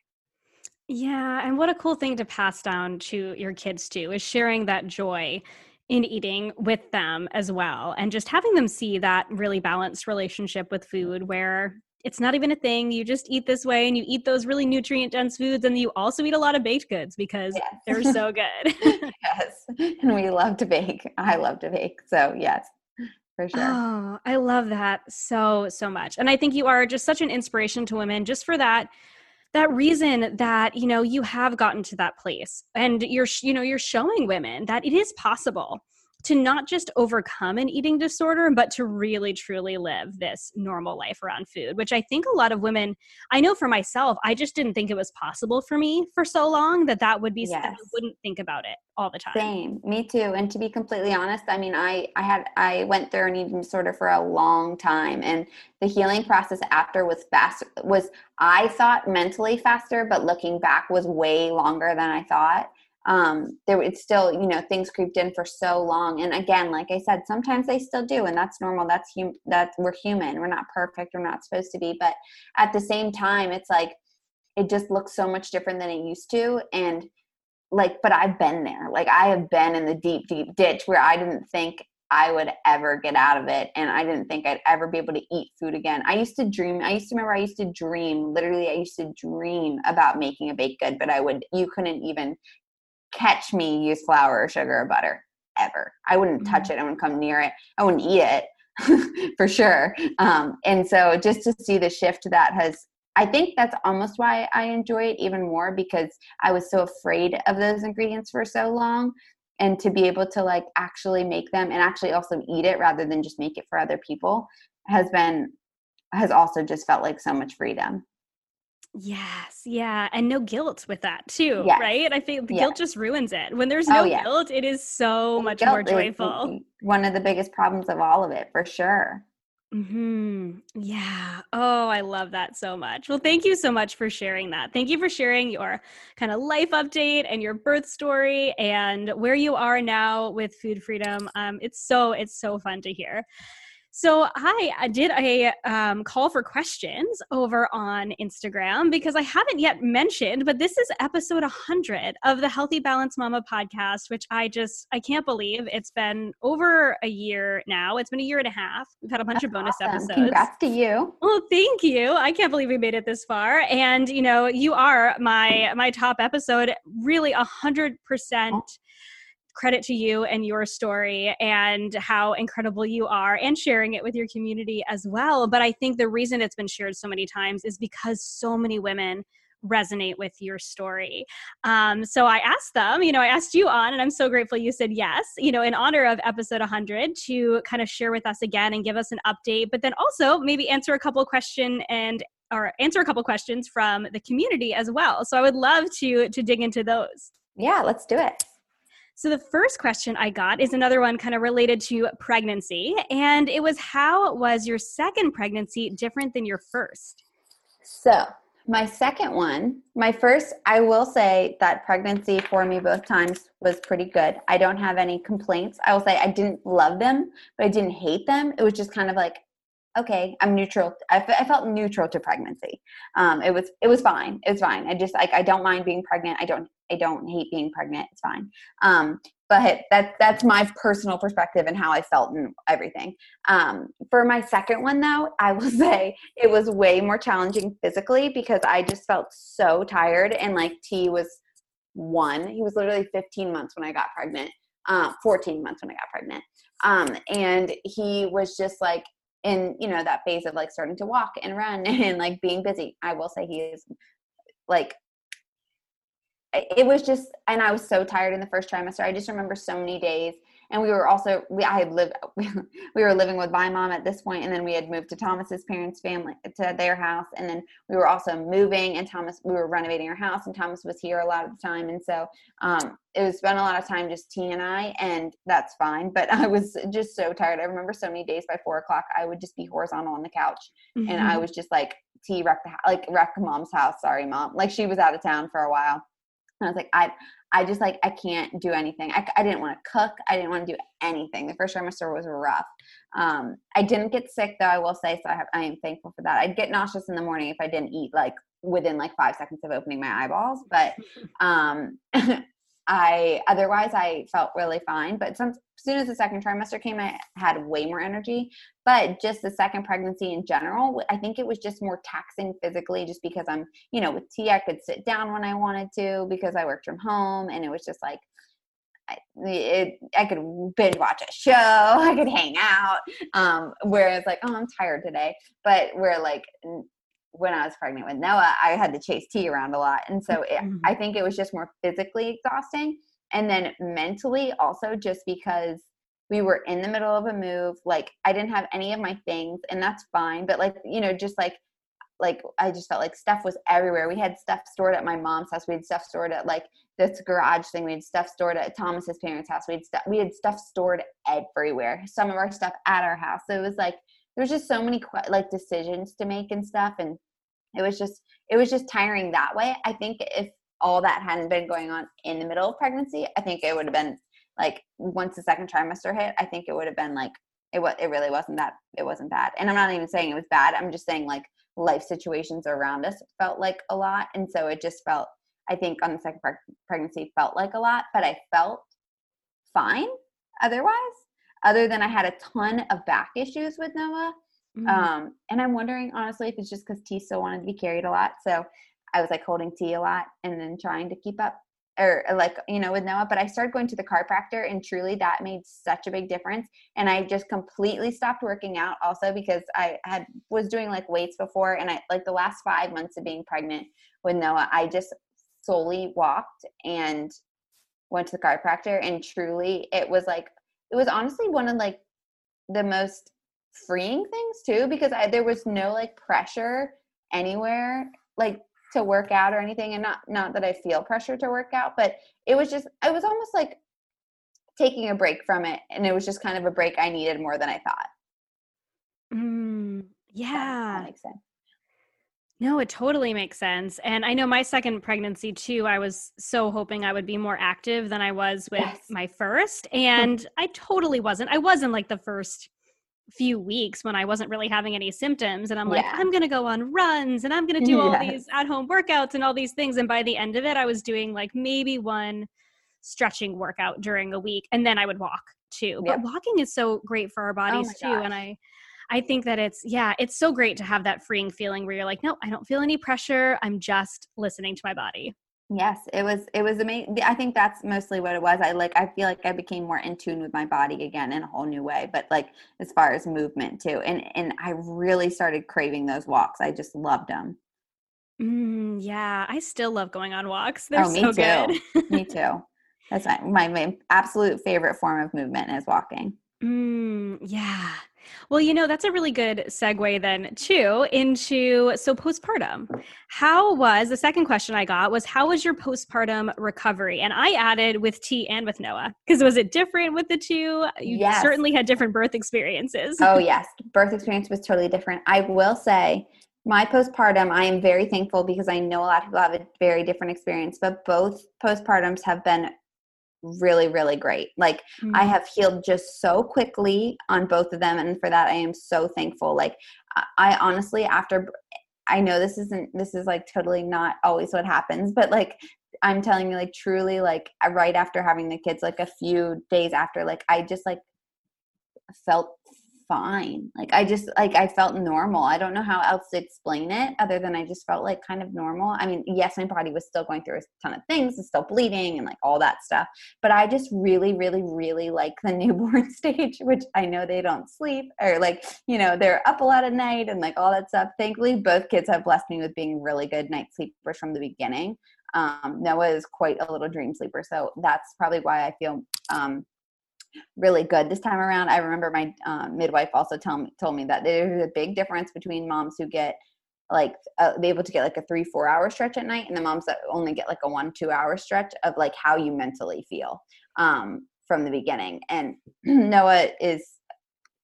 Yeah. And what a cool thing to pass down to your kids too is sharing that joy in eating with them as well and just having them see that really balanced relationship with food where it's not even a thing. You just eat this way and you eat those really nutrient dense foods and you also eat a lot of baked goods because yes. they're so [LAUGHS] good. yes. And we love to bake. I love to bake. So, yes. For sure. Oh, I love that so so much. And I think you are just such an inspiration to women just for that that reason that you know you have gotten to that place and you're you know you're showing women that it is possible to not just overcome an eating disorder, but to really truly live this normal life around food, which I think a lot of women, I know for myself, I just didn't think it was possible for me for so long that that would be, yes. I wouldn't think about it all the time. Same, me too. And to be completely honest, I mean, I, I had, I went through an eating disorder for a long time and the healing process after was fast, was, I thought mentally faster, but looking back was way longer than I thought um there it's still you know things creeped in for so long. And again like i said sometimes they still do and that's normal. That's hum that's we're human. We're not perfect. We're not supposed to be. But at the same time it's like it just looks so much different than it used to. And like but i've been there. Like i have been in the deep deep ditch where i didn't think I would ever get out of it. And I didn't think I'd ever be able to eat food again. I used to dream, I used to remember I used to dream, literally, I used to dream about making a baked good, but I would, you couldn't even catch me use flour or sugar or butter ever. I wouldn't touch mm-hmm. it. I wouldn't come near it. I wouldn't eat it [LAUGHS] for sure. Um, and so just to see the shift that has, I think that's almost why I enjoy it even more because I was so afraid of those ingredients for so long. And to be able to like actually make them and actually also eat it rather than just make it for other people has been, has also just felt like so much freedom. Yes, yeah, and no guilt with that too, yes. right? I think the yes. guilt just ruins it. When there's no oh, yeah. guilt, it is so much more joyful. One of the biggest problems of all of it, for sure. Hmm. Yeah. Oh, I love that so much. Well, thank you so much for sharing that. Thank you for sharing your kind of life update and your birth story and where you are now with food freedom. Um, it's so it's so fun to hear. So I did a um, call for questions over on Instagram because I haven't yet mentioned, but this is episode 100 of the Healthy Balance Mama podcast, which I just I can't believe it's been over a year now. It's been a year and a half. We've had a bunch That's of bonus awesome. episodes. Congrats to you. Well, thank you. I can't believe we made it this far, and you know you are my my top episode. Really, a hundred percent credit to you and your story and how incredible you are and sharing it with your community as well. But I think the reason it's been shared so many times is because so many women resonate with your story. Um, so I asked them, you know, I asked you on, and I'm so grateful you said yes, you know, in honor of episode 100 to kind of share with us again and give us an update, but then also maybe answer a couple question and or answer a couple questions from the community as well. So I would love to to dig into those. Yeah, let's do it. So, the first question I got is another one kind of related to pregnancy. And it was How was your second pregnancy different than your first? So, my second one, my first, I will say that pregnancy for me both times was pretty good. I don't have any complaints. I will say I didn't love them, but I didn't hate them. It was just kind of like, okay, I'm neutral. I, f- I felt neutral to pregnancy. Um, it was it was fine. It was fine. I just like I don't mind being pregnant. I don't I don't hate being pregnant. It's fine. Um, but that that's my personal perspective and how I felt and everything. Um, for my second one though, I will [LAUGHS] say it was way more challenging physically because I just felt so tired and like T was one. He was literally 15 months when I got pregnant. Uh, 14 months when I got pregnant. Um, and he was just like in you know that phase of like starting to walk and run [LAUGHS] and like being busy i will say he is like it was just and i was so tired in the first trimester i just remember so many days and we were also we I had lived [LAUGHS] we were living with my mom at this point, and then we had moved to Thomas's parents' family to their house, and then we were also moving, and Thomas we were renovating our house, and Thomas was here a lot of the time, and so um, it was spent a lot of time just T and I, and that's fine. But I was just so tired. I remember so many days by four o'clock, I would just be horizontal on the couch, mm-hmm. and I mm-hmm. was just like T wreck the like wreck mom's house. Sorry, mom. Like she was out of town for a while. And I was like, I I just like I can't do anything. I, I didn't want to cook. I didn't want to do anything. The first trimester was rough. Um, I didn't get sick though. I will say so. I have I am thankful for that. I'd get nauseous in the morning if I didn't eat like within like five seconds of opening my eyeballs. But [LAUGHS] um, [LAUGHS] I otherwise I felt really fine. But since as soon as the second trimester came, I had way more energy. But just the second pregnancy in general, I think it was just more taxing physically, just because I'm, you know, with T, I could sit down when I wanted to because I worked from home, and it was just like I, it, I could binge watch a show, [LAUGHS] I could hang out. Um, whereas like, oh, I'm tired today. But where like when I was pregnant with Noah, I had to chase T around a lot. And so it, mm-hmm. I think it was just more physically exhausting. And then mentally, also, just because we were in the middle of a move, like I didn't have any of my things, and that's fine. But like, you know, just like, like I just felt like stuff was everywhere. We had stuff stored at my mom's house. We had stuff stored at like this garage thing. We had stuff stored at Thomas's parents' house. We had stuff. We had stuff stored everywhere. Some of our stuff at our house. So it was like there's just so many like decisions to make and stuff and it was just it was just tiring that way. I think if all that hadn't been going on in the middle of pregnancy i think it would have been like once the second trimester hit i think it would have been like it was it really wasn't that it wasn't bad. And i'm not even saying it was bad i'm just saying like life situations around us felt like a lot and so it just felt i think on the second pregnancy felt like a lot but i felt fine otherwise other than I had a ton of back issues with Noah. Mm-hmm. Um, and I'm wondering honestly if it's just because T still wanted to be carried a lot. So I was like holding T a lot and then trying to keep up or like you know with Noah. But I started going to the chiropractor and truly that made such a big difference. And I just completely stopped working out also because I had was doing like weights before and I like the last five months of being pregnant with Noah, I just solely walked and went to the chiropractor and truly it was like it was honestly one of like the most freeing things too because I, there was no like pressure anywhere like to work out or anything and not not that I feel pressure to work out but it was just I was almost like taking a break from it and it was just kind of a break I needed more than I thought. Mm, yeah. That, that makes sense. No, it totally makes sense. And I know my second pregnancy too, I was so hoping I would be more active than I was with yes. my first. Hmm. And I totally wasn't. I wasn't like the first few weeks when I wasn't really having any symptoms. And I'm like, yeah. I'm going to go on runs and I'm going to do all [LAUGHS] these at home workouts and all these things. And by the end of it, I was doing like maybe one stretching workout during a week. And then I would walk too. Yep. But walking is so great for our oh bodies oh too. Gosh. And I, I think that it's, yeah, it's so great to have that freeing feeling where you're like, no, I don't feel any pressure. I'm just listening to my body. Yes, it was it was amazing. I think that's mostly what it was. I like I feel like I became more in tune with my body again in a whole new way, but like as far as movement too. And and I really started craving those walks. I just loved them. Mm, yeah, I still love going on walks. They're oh, me so too. good. me too. That's my, my, my absolute favorite form of movement is walking. Mm, yeah. Well, you know, that's a really good segue then too into so postpartum. How was the second question I got was how was your postpartum recovery? And I added with T and with Noah because was it different with the two? You yes. certainly had different birth experiences. Oh [LAUGHS] yes, birth experience was totally different. I will say my postpartum, I am very thankful because I know a lot of people have a very different experience, but both postpartums have been really really great like mm-hmm. i have healed just so quickly on both of them and for that i am so thankful like i honestly after i know this isn't this is like totally not always what happens but like i'm telling you like truly like right after having the kids like a few days after like i just like felt fine. Like I just like I felt normal. I don't know how else to explain it other than I just felt like kind of normal. I mean, yes, my body was still going through a ton of things, it's still bleeding and like all that stuff. But I just really, really, really like the [LAUGHS] newborn stage, which I know they don't sleep or like, you know, they're up a lot at night and like all that stuff. Thankfully, both kids have blessed me with being really good night sleepers from the beginning. um, Noah is quite a little dream sleeper. So that's probably why I feel um, really good this time around. I remember my uh, midwife also tell me, told me that there's a big difference between moms who get like uh, be able to get like a three four hour stretch at night and the moms that only get like a one two hour stretch of like how you mentally feel um, from the beginning. And [CLEARS THROAT] noah is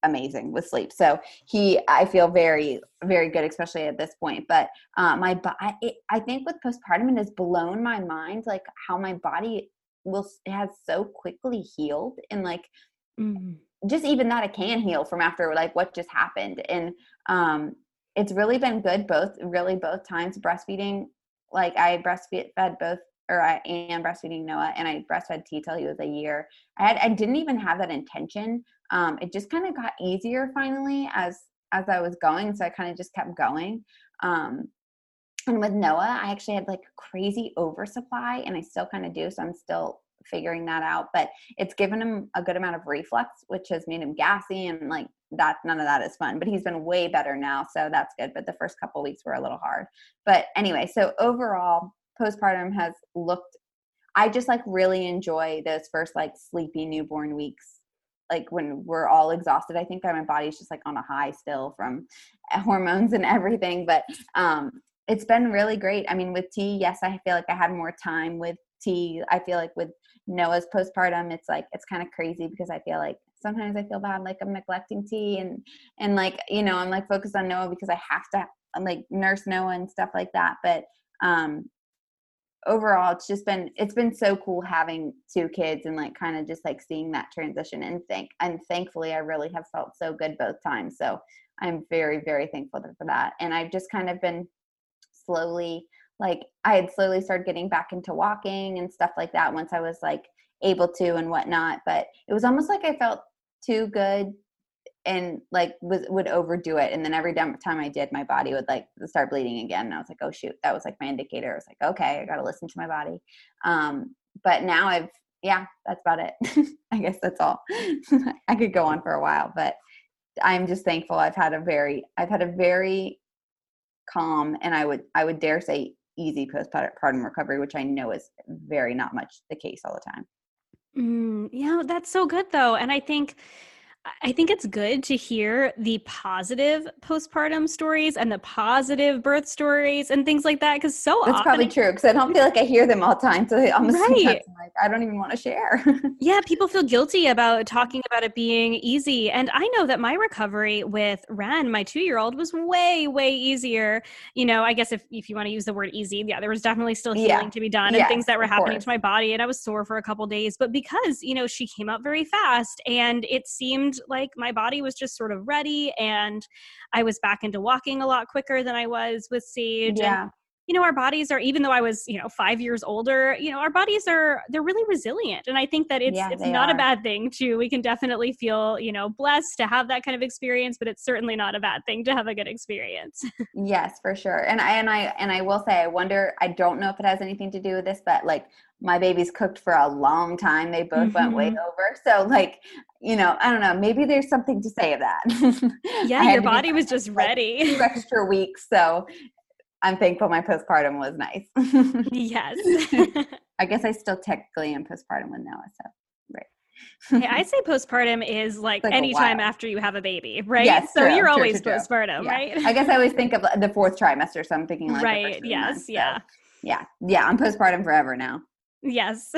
amazing with sleep. So he i feel very very good especially at this point. But uh, my I, I think with postpartum it has blown my mind like how my body will has so quickly healed and like mm. just even that it can heal from after like what just happened. And um it's really been good both really both times breastfeeding like i breastfed both or i am breastfeeding noah and i breastfed t till he was a year. I had i didn't even have that intention. Um it just kind of got easier finally as as i was going so i kind of just kept going. Um and with noah i actually had like crazy oversupply and i still kind of do so i'm still figuring that out but it's given him a good amount of reflux which has made him gassy and like that none of that is fun but he's been way better now so that's good but the first couple weeks were a little hard. But anyway so overall postpartum has looked i just like really enjoy those first like sleepy newborn weeks like when we're all exhausted i think my body's just like on a high still from hormones and everything but um it's been really great i mean with t yes i feel like i had more time with t i feel like with noah's postpartum it's like it's kind of crazy because i feel like sometimes I feel bad, like I'm neglecting T and and like you know I'm like focused on Noah because I have to like nurse Noah and stuff like that. But um, overall, it's just been it's been so cool having two kids and like kind of just like seeing that transition and think and thankfully I really have felt so good both times. So I'm very very thankful for that. And I've just kind of been slowly like I had slowly started getting back into walking and stuff like that once I was like able to and whatnot. But it was almost like I felt too good and like was would overdo it and then every time i did my body would like start bleeding again and i was like oh shoot that was like my indicator. I was like okay i gotta listen to my body. Um but now i've yeah that's about it. [LAUGHS] I guess that's all. [LAUGHS] I could go on for a while but i'm just thankful i've had a very i've had a very calm and i would i would dare say easy postpartum recovery which i know is very not much the case all the time Mm, yeah, that's so good though. And I think I think it's good to hear the positive postpartum stories and the positive birth stories and things like that because so that's often, probably true because I don't feel like I hear them all the time. So almost right. like I don't even want to share. [LAUGHS] yeah, people feel guilty about talking about it being easy, and I know that my recovery with Ren, my two-year-old, was way way easier. You know, I guess if if you want to use the word easy, yeah, there was definitely still healing yeah. to be done and things that were happening course. to my body, and I was sore for a couple days, but because you know she came up very fast and it seemed like my body was just sort of ready and I was back into walking a lot quicker than I was with Sage. Yeah. And, you know, our bodies are, even though I was, you know, five years older, you know, our bodies are, they're really resilient. And I think that it's, yeah, it's not are. a bad thing to, we can definitely feel, you know, blessed to have that kind of experience, but it's certainly not a bad thing to have a good experience. [LAUGHS] yes, for sure. And I, and I, and I will say, I wonder, I don't know if it has anything to do with this, but like my babies cooked for a long time. They both mm-hmm. went way mm-hmm. over. So like, you know, I don't know, maybe there's something to say of that. [LAUGHS] Yeah, your body was just like ready. Two extra weeks. So I'm thankful my postpartum was nice. yes. [LAUGHS] [LAUGHS] I guess I still technically am postpartum with Noah. So right. I say postpartum is like, like anytime after you have a baby, right? Yes, so true, you're true, always true, postpartum, yeah. right? I guess I always think of [LAUGHS] the fourth trimester, so I'm thinking like right. yes, months, yeah, so, yeah, yeah. I'm postpartum forever now. Yes.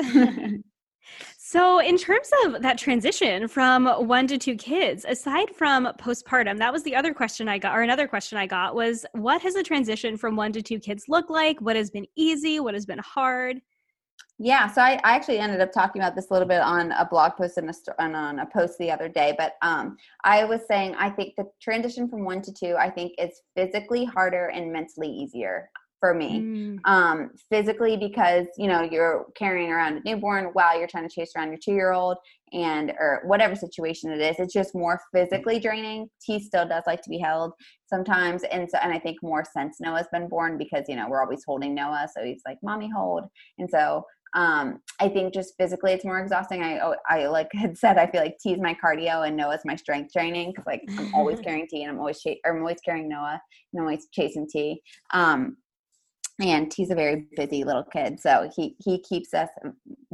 So, in terms of that transition from one to two kids, aside from postpartum, that was the other question I got, or another question I got was what has the transition from one to two kids look like? What has been easy? What has been hard? Yeah, so I, I actually ended up talking about this a little bit on a blog post and, a, and on a post the other day. But um, I was saying I think the transition from one to two, I think, is physically harder and mentally easier for me mm. um, physically because you know you're carrying around a newborn while you're trying to chase around your two year old and or whatever situation it is it's just more physically draining t still does like to be held sometimes and so and i think more since noah's been born because you know we're always holding noah so he's like mommy hold and so um, I think just physically it's more exhausting. I oh, I like [LAUGHS] had said I feel like T is my cardio and Noah's my strength training because like I'm always [LAUGHS] carrying T and I'm always ch- or I'm always carrying Noah and I'm always chasing T. Um, and he's a very busy little kid so he he keeps us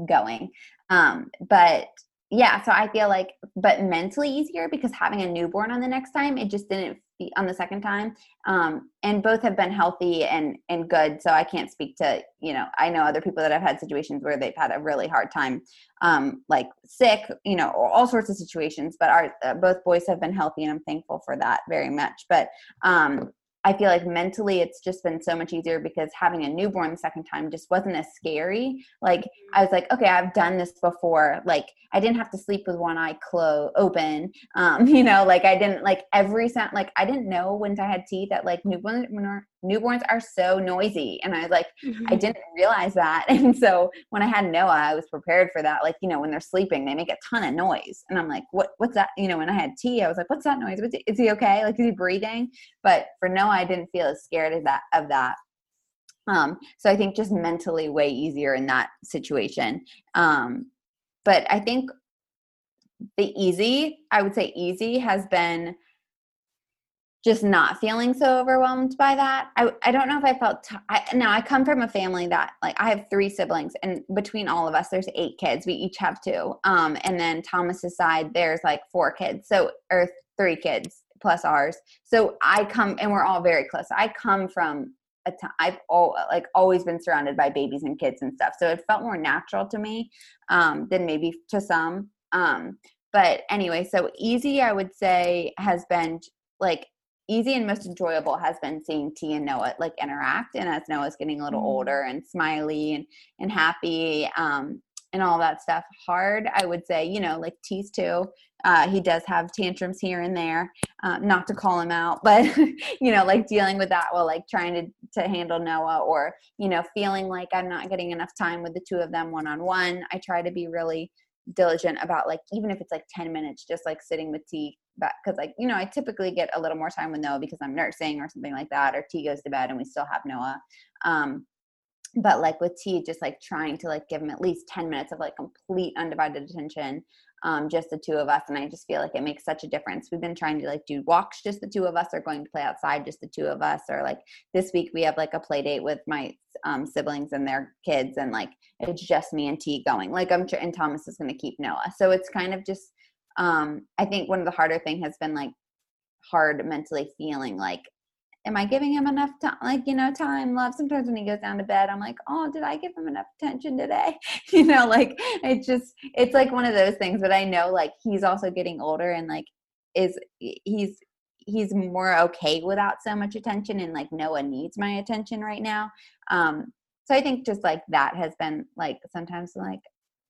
going. Um but yeah so i feel like but mentally easier because having a newborn on the next time it just didn't on the second time. Um, and both have been healthy and and good so i can't speak to you know i know other people that have had situations where they've had a really hard time um, like sick you know or all sorts of situations but our uh, both boys have been healthy and i'm thankful for that very much. But um, I feel like mentally it's just been so much easier because having a newborn the second time just wasn't as scary. Like I was like, okay, I've done this before. Like I didn't have to sleep with one eye closed open. Um, [LAUGHS] you know, like I didn't like every sound like I didn't know when I had teeth that like newborns newborns are so noisy and i like mm-hmm. i didn't realize that [LAUGHS] and so when i had noah i was prepared for that like you know when they're sleeping they make a ton of noise and i'm like what what's that? You know when i had t i was like what's that noise? Is he okay? Like is he breathing? But for noah i didn't feel as scared of that of that. Um so i think just mentally way easier in that situation. Um but i think the easy i would say easy has been just not feeling so overwhelmed by that. I, I don't know if I felt, t- I, now I come from a family that like I have three siblings and between all of us, there's eight kids. We each have two. Um, and then Thomas's side, there's like four kids. So, or three kids plus ours. So I come and we're all very close. I come from a t- I've all, like always been surrounded by babies and kids and stuff. So it felt more natural to me um, than maybe to some. Um, but anyway, so easy, I would say, has been like easy and most enjoyable has been seeing T and Noah like interact. And as Noah's getting a little mm-hmm. older and smiley and, and happy, um, and all that stuff. Hard, I would say, you know, like T's too. Uh, he does have tantrums here and there. Uh, not to call him out, [LAUGHS] but you know, like dealing with that while like trying to to handle Noah, or you know, feeling like I'm not getting enough time with the two of them one on one. I try to be really diligent about like even if it's like 10 minutes just like sitting with t because like you know i typically get a little more time with noah because i'm nursing or something like that or t goes to bed and we still have noah. Um but like with t just like trying to like give him at least 10 minutes of like complete undivided attention um, just the two of us and i just feel like it makes such a difference. We've been trying to like do walks just the two of us or going to play outside just the two of us or like this week we have like a play date with my um, siblings and their kids and like it's just me and t going. Like i'm and thomas is going to keep noah. So it's kind of just um, i think one of the harder thing has been like hard mentally feeling like am I giving him enough time? Like, you know, time, love. Sometimes when he goes down to bed, I'm like, oh, did I give him enough attention today? [LAUGHS] you know, like it's just, it's like one of those things. But I know like he's also getting older and like is, he's, he's more okay without so much attention and like Noah needs my attention right now. Um, so I think just like that has been like sometimes like,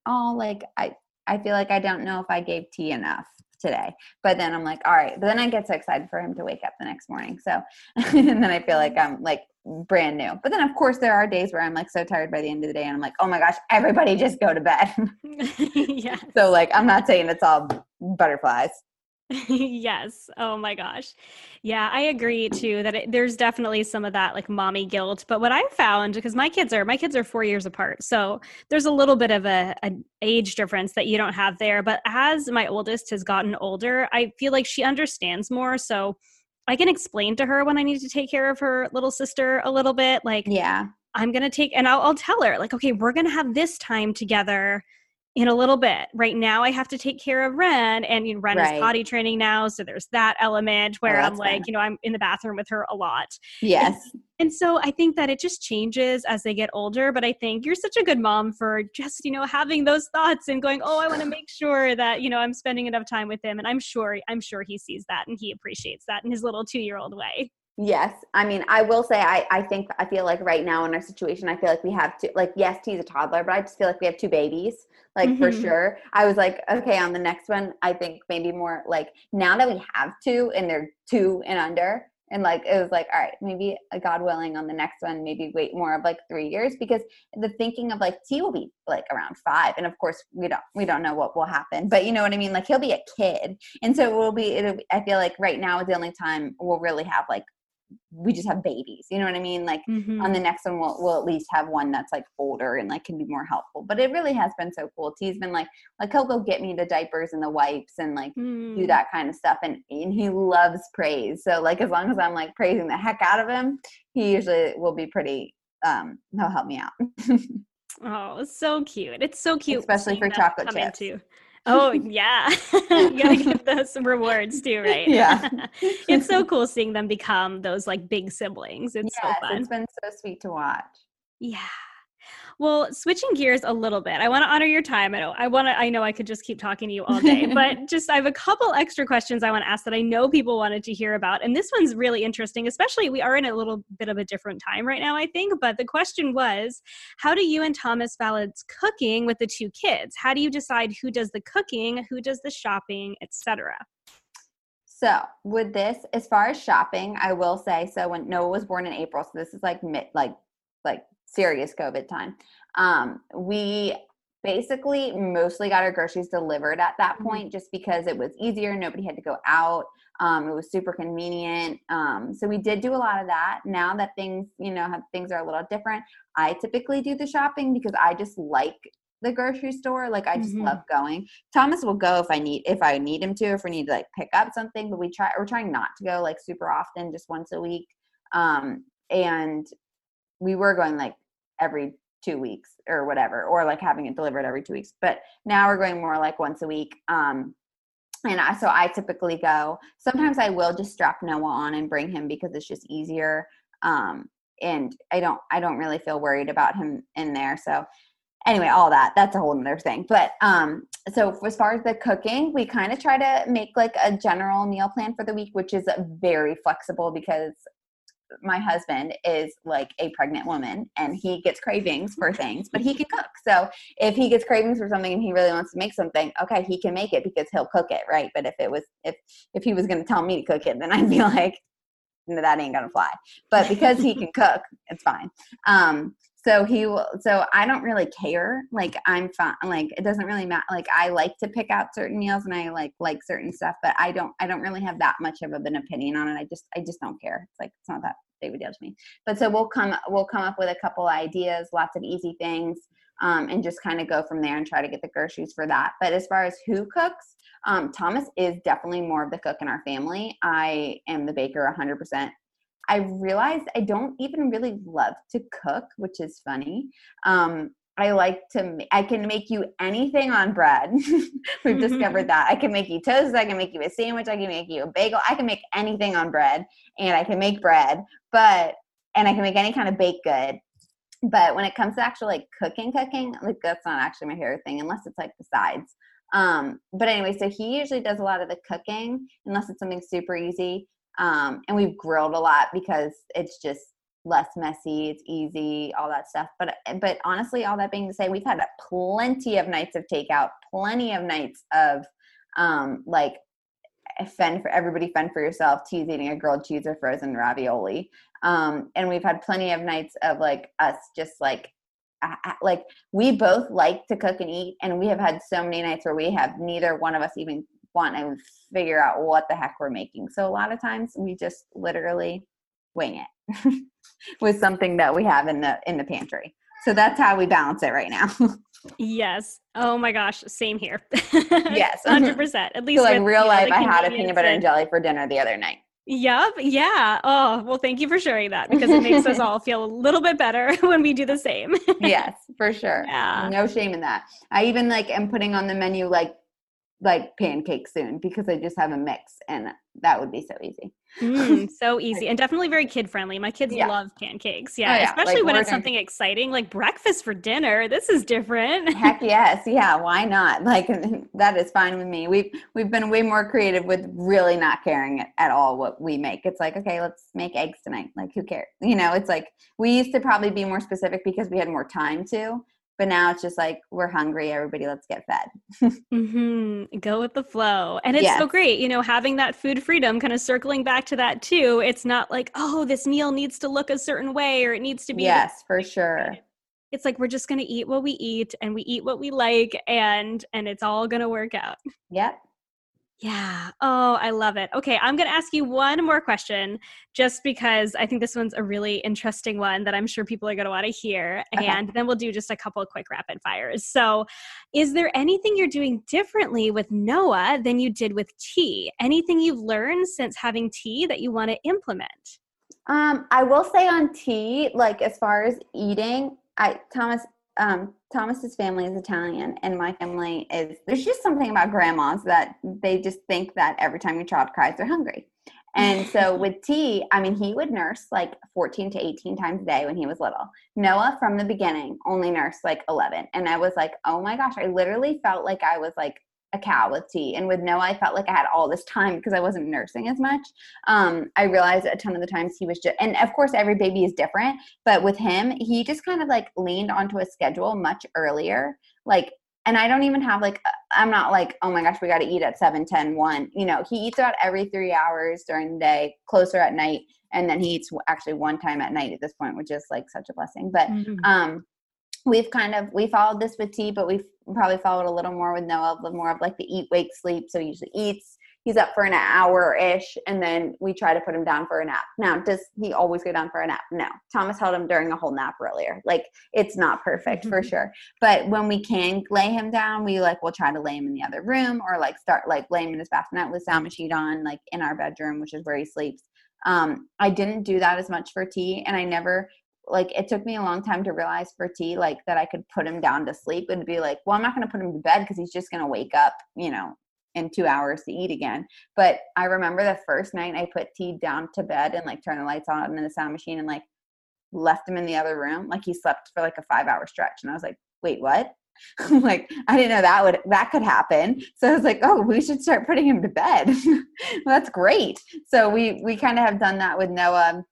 oh, like I, I feel like I don't know if I gave T enough today. But then I'm like, all right. But then I get so excited for him to wake up the next morning. So, [LAUGHS] and then I feel like I'm like brand new. But then, of course, there are days where I'm like so tired by the end of the day and I'm like, oh my gosh, everybody just go to bed. [LAUGHS] yeah. So, like, I'm not saying it's all butterflies. [LAUGHS] yes. Oh my gosh. Yeah, I agree too that it, there's definitely some of that like mommy guilt. But what I found because my kids are my kids are four years apart, so there's a little bit of a, a age difference that you don't have there. But as my oldest has gotten older, I feel like she understands more. So I can explain to her when I need to take care of her little sister a little bit. Like, yeah, I'm gonna take and I'll, I'll tell her like, okay, we're gonna have this time together in a little bit. Right now, I have to take care of Ren, and you know, Ren right. is potty training now, so there's that element oh, where oh, I'm like, you know, I'm in the bathroom with her a lot. Yes. And, and, so I think that it just changes as they get older. But I think you're such a good mom for just you know having those thoughts and going, oh, I want to [SIGHS] make sure that you know I'm spending enough time with him, and I'm sure I'm sure he sees that and he appreciates that in his little two year old way. Yes. I mean, I will say, I, I think, I feel like right now in our situation, I feel like we have to, like, yes, he's a toddler, but I just feel like we have two babies, like, mm-hmm. for sure. I was like, okay, on the next one, I think maybe more like now that we have two and they're two and under, and like, it was like, all right, maybe uh, God willing on the next one, maybe wait more of like three years because the thinking of like T will be like around five. And of course, we don't, we don't know what will happen, but you know what I mean? Like, he'll be a kid. And so it will be, it'll, I feel like right now is the only time we'll really have like we just have babies you know what i mean like mm-hmm. on the next one we'll, we'll at least have one that's like older and like can be more helpful but it really has been so cool t's been like like he'll go get me the diapers and the wipes and like mm. do that kind of stuff and, and he loves praise so like as long as i'm like praising the heck out of him he usually will be pretty um, he'll help me out. [LAUGHS] oh, so cute! It's so cute, especially for chocolate chips. Into. Oh [LAUGHS] yeah, [LAUGHS] you gotta give those some rewards too, right? Yeah, [LAUGHS] it's so cool seeing them become those like big siblings. It's yes, so fun. It's been so sweet to watch. Yeah, well, switching gears a little bit, I want to honor your time. I know I want to. I know I could just keep talking to you all day, but [LAUGHS] just I have a couple extra questions I want to ask that I know people wanted to hear about, and this one's really interesting. Especially, we are in a little bit of a different time right now, I think. But the question was, how do you and Thomas balance cooking with the two kids? How do you decide who does the cooking, who does the shopping, etc.? So with this, as far as shopping, I will say so. When Noah was born in April, so this is like mid, like like serious COVID time. Um, we basically mostly got our groceries delivered at that mm-hmm. point just because it was easier. Nobody had to go out. Um, it was super convenient. Um, so we did do a lot of that. Now that things, you know, have, things are a little different, I typically do the shopping because I just like the grocery store. Like I just mm-hmm. love going. Thomas will go if I need if I need him to, if we need to like pick up something. But we try we're trying not to go like super often, just once a week. Um, and we were going like every two weeks or whatever, or like having it delivered every two weeks. But now we're going more like once a week. Um, and I, so I typically go. Sometimes I will just strap Noah on and bring him because it's just easier. Um, and I don't I don't really feel worried about him in there. So anyway, all that that's a whole other thing. But um, so as far as the cooking, we kind of try to make like a general meal plan for the week, which is very flexible because my husband is like a pregnant woman and he gets cravings for things, but he can cook. So if he gets cravings for something and he really wants to make something, okay, he can make it because he'll cook it, right? But if it was if if he was going to tell me to cook it, then I'd be [LAUGHS] like, no, that ain't gonna fly. But because he can cook, it's fine. Um, so he will so i don't really care like i'm fine like it doesn't really matter like i like to pick out certain meals and i like like certain stuff but i don't i don't really have that much of an opinion on it i just i just don't care it's like it's not that big of a deal to me. But so we'll come we'll come up with a couple ideas lots of easy things um, and just kind of go from there and try to get the groceries for that. But as far as who cooks um, thomas is definitely more of the cook in our family. I am the baker 100% I realized I don't even really love to cook, which is funny. Um, I like to, I can make you anything on bread. [LAUGHS] We've discovered [LAUGHS] that. I can make you toast, I can make you a sandwich, I can make you a bagel, I can make anything on bread, and I can make bread, but, and I can make any kind of baked good. But when it comes to actually like cooking, cooking, like that's not actually my favorite thing unless it's like the sides. Um, but anyway, so he usually does a lot of the cooking unless it's something super easy. Um, and we've grilled a lot because it's just less messy, it's easy, all that stuff. But but honestly, all that being say, we've had plenty of nights of takeout, plenty of nights of um, like fend for everybody fend for yourself T's eating a grilled cheese or frozen ravioli um, and we've had plenty of nights of like us just like like we both like to cook and eat and we have had so many nights where we have neither one of us even want to figure out what the heck we're making. So a lot of times we just literally wing it [LAUGHS] with something that we have in the in the pantry. So that's how we balance it right now. [LAUGHS] yes. Oh my gosh, same here. yes, [LAUGHS] hundred percent. At least so like with, real life, know, I had a peanut butter and jelly for dinner the other night. Yep. Yeah. Oh, well, thank you for sharing that because it makes us all feel a little bit better when we do the same. yes, for sure. Yeah. No shame in that. I even like am putting on the menu like like pancakes soon because I just have a mix and that would be so easy. Mm, [LAUGHS] so easy and definitely very kid friendly. My kids yeah. love pancakes. Yeah, oh, yeah. especially like when it's something exciting like breakfast for dinner. This is different. Heck [LAUGHS] yes. Yeah, why not? Like [LAUGHS] that is fine with me. We've we've been way more creative with really not caring at all what we make. It's like, okay, let's make eggs tonight. Like who cares? You know, it's like we used to probably be more specific because we had more time to but now it's just like we're hungry everybody let's get fed. [LAUGHS] Mm-hmm. go with the flow. And it's yes. so great you know having that food freedom kind of circling back to that too it's not like oh this meal needs to look a certain way or it needs to be yes for sure. It's like we're just going to eat what we eat and we eat what we like and and it's all going to work out. Yep yeah. Oh, I love it. Okay, I'm going to ask you one more question just because I think this one's a really interesting one that I'm sure people are going to want to hear. Okay. And then we'll do just a couple of quick rapid fires. So, is there anything you're doing differently with Noah than you did with T? Anything you've learned since having T that you want to implement? Um, I will say on T, like as far as eating, I Thomas um Thomas's family is Italian and my family is there's just something about grandmas that they just think that every time your child cries they're hungry. And so [LAUGHS] with T, I mean, he would nurse like 14 to 18 times a day when he was little. Noah, from the beginning, only nursed like 11. And I was like, oh my gosh, I literally felt like I was like a cow with T. And with Noah, I felt like I had all this time because I wasn't nursing as much. Um, I realized a ton of the times he was just, and of course, every baby is different. But with him, he just kind of like leaned onto a schedule much earlier. Like and I don't even have like I'm not like oh my gosh we got to eat at 7 10 1 you know he eats about every 3 hours during the day closer at night and then he eats actually one time at night at this point which is like such a blessing but mm-hmm. um we've kind of we followed this with T but we've probably followed a little more with Noah more of like the eat wake sleep. So he usually eats he's up for an hour ish and then we try to put him down for a nap. Now does he always go down for a nap? No. Thomas held him during a whole nap earlier. Like it's not perfect for [LAUGHS] sure. But when we can lay him down we like we'll try to lay him in the other room or like start like lay him in his bassinet with sound machine on like in our bedroom which is where he sleeps. Um i didn't do that as much for t and i never like it took me a long time to realize for T like that I could put him down to sleep and be like, well, I'm not going to put him to bed because he's just going to wake up, you know, in two hours to eat again. But I remember the first night I put T down to bed and like turned the lights on in the sound machine and like left him in the other room. Like he slept for like a five hour stretch. And I was like, wait, what? [LAUGHS] like, I didn't know that would that could happen. So I was like, oh, we should start putting him to bed. well, [LAUGHS] that's great. So we we kind of have done that with Noah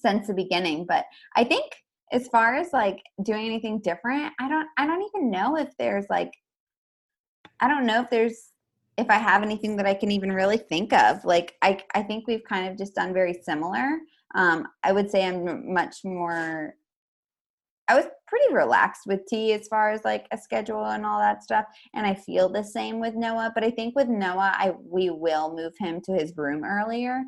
since the beginning. But I think as far as like doing anything different, I don't I don't even know if there's like I don't know if there's if I have anything that I can even really think of. Like I I think we've kind of just done very similar. Um, I would say I'm much more I was pretty relaxed with T as far as like a schedule and all that stuff. And I feel the same with Noah. But I think with Noah, I we will move him to his room earlier.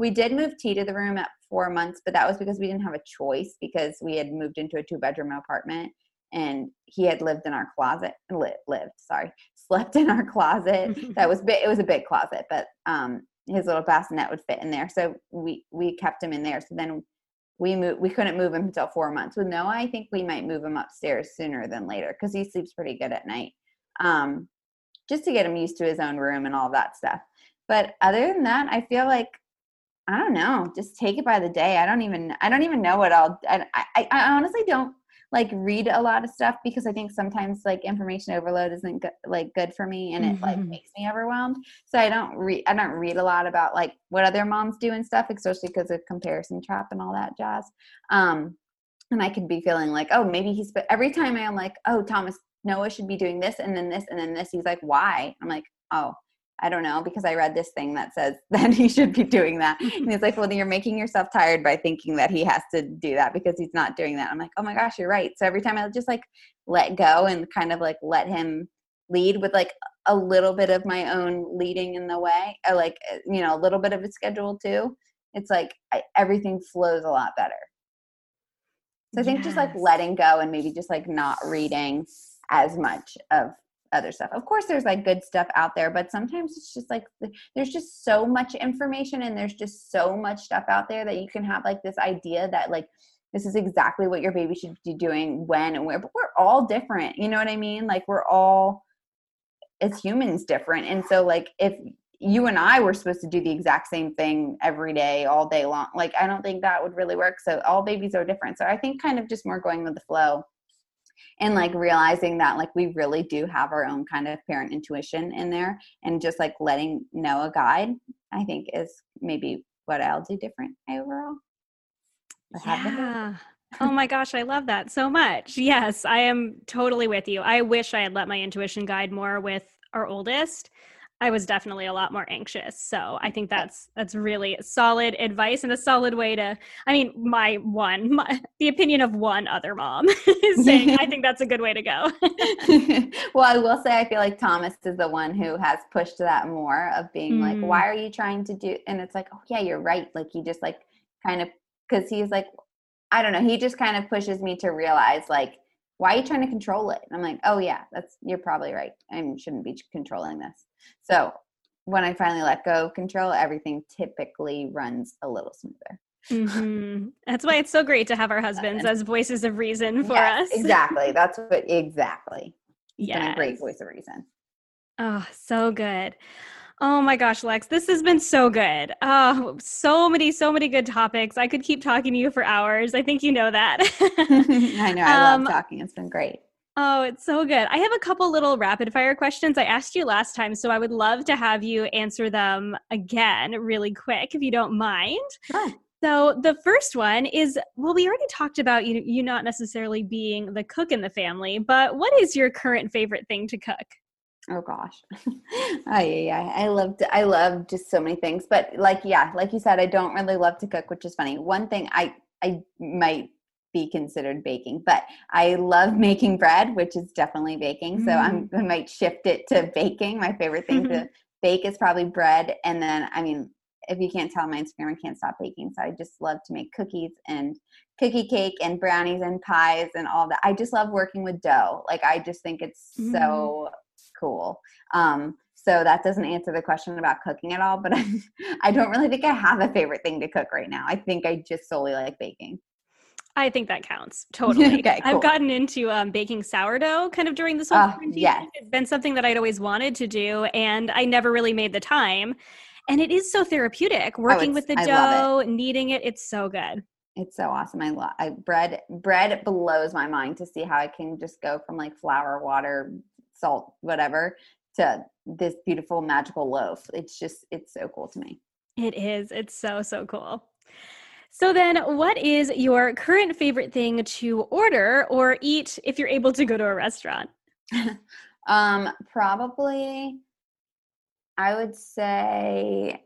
We did move T to the room at four months, but that was because we didn't have a choice because we had moved into a two bedroom apartment and he had lived in our closet lived, lived sorry [LAUGHS] slept in our closet. [LAUGHS] That was big it was a big closet but um his little bassinet would fit in there. So we we kept him in there. So then we moved we couldn't move him until four months. With noah i think we might move him upstairs sooner than later because he sleeps pretty good at night um just to get him used to his own room and all that stuff. But other than that i feel like i don't know just take it by the day i don't even i don't even know what i'll i, I, I honestly don't like read a lot of stuff because I think sometimes like information overload isn't good, like good for me and it mm-hmm. like makes me overwhelmed. So I don't read I don't read a lot about like what other moms do and stuff, especially because of comparison trap and all that jazz. Um, and I could be feeling like, oh, maybe he's but every time I'm like, oh, Thomas Noah should be doing this and then this and then this. He's like, why? I'm like, oh, I don't know, because I read this thing that says [LAUGHS] that he should be doing that. And he's like, Well, you're making yourself tired by thinking that he has to do that because he's not doing that. I'm like, Oh my gosh, you're right. So every time I just like let go and kind of like let him lead with like a little bit of my own leading in the way, or like, eh, you know, a little bit of a schedule too, it's like I, everything flows a lot better. So I think yes. just like letting go and maybe just like not reading as much of other stuff. Of course, there's like good stuff out there, but sometimes it's just like there's just so much information and there's just so much stuff out there that you can have like this idea that like this is exactly what your baby should be doing when and where. But we're all different. You know what I mean? Like we're all as humans different. And so like if you and I were supposed to do the exact same thing every day, all day long. Like, I don't think that would really work. So, all babies are different. So, I think kind of just more going with the flow and like realizing that like we really do have our own kind of parent intuition in there and just like letting Noah guide i think is maybe what i'll do different overall yeah. oh my gosh, I love that so much. Yes, I am totally with you. I wish I had let my intuition guide more with our oldest. I was definitely a lot more anxious. So I think that's that's really solid advice and a solid way to I mean my one my, the opinion of one other mom [LAUGHS] is saying I [LAUGHS] think that's a good way to go. [LAUGHS] well, I will say I feel like Thomas is the one who has pushed that more of being mm. like why are you trying to do and it's like oh yeah, you're right. Like he just like kind of cuz he's like I don't know, he just kind of pushes me to realize like why are you trying to control it? And I'm like, oh yeah, that's you're probably right. I shouldn't be controlling this. So when I finally let go of control, everything typically runs a little smoother. Mm-hmm. That's why it's so great to have our husbands as voices of reason for yes, us. Exactly. That's what exactly. Yeah. Great voice of reason. Oh, so good. Oh my gosh, Lex, this has been so good. Oh, so many, so many good topics. I could keep talking to you for hours. I think you know that. [LAUGHS] [LAUGHS] I know. I um, love talking. It's been great. Oh, it's so good. I have a couple little rapid fire questions I asked you last time, so I would love to have you answer them again really quick if you don't mind. Sure. So the first one is well, we already talked about you you not necessarily being the cook in the family, but what is your current favorite thing to cook? Oh gosh, [LAUGHS] I, I I loved I love just so many things, but like yeah, like you said, I don't really love to cook, which is funny. One thing I I might be considered baking, but I love making bread, which is definitely baking. Mm. So I'm, mm. I might shift it to baking. My favorite thing to bake is probably bread, and then I mean if you can't tell my Instagram, I can't stop baking. So I just love to make cookies and cookie cake and brownies and pies and all that. I just love working with dough. Like I just think it's mm. so cool. Um, so that doesn't answer the question about cooking at all, but I, [LAUGHS] I don't really think I have a favorite thing to cook right now. I think I just solely like baking. I think that counts [LAUGHS] totally. okay, cool. I've gotten into um, baking sourdough kind of during this whole uh, quarantine. Yes. It's been something that I'd always wanted to do, and I never really made the time and it is so therapeutic oh, working oh, with the dough it. kneading it it's so good it's so awesome i love I, bread bread blows my mind to see how i can just go from like flour water salt whatever to this beautiful magical loaf it's just it's so cool to me it is it's so so cool so then what is your current favorite thing to order or eat if you're able to go to a restaurant? [LAUGHS] Um probably I would say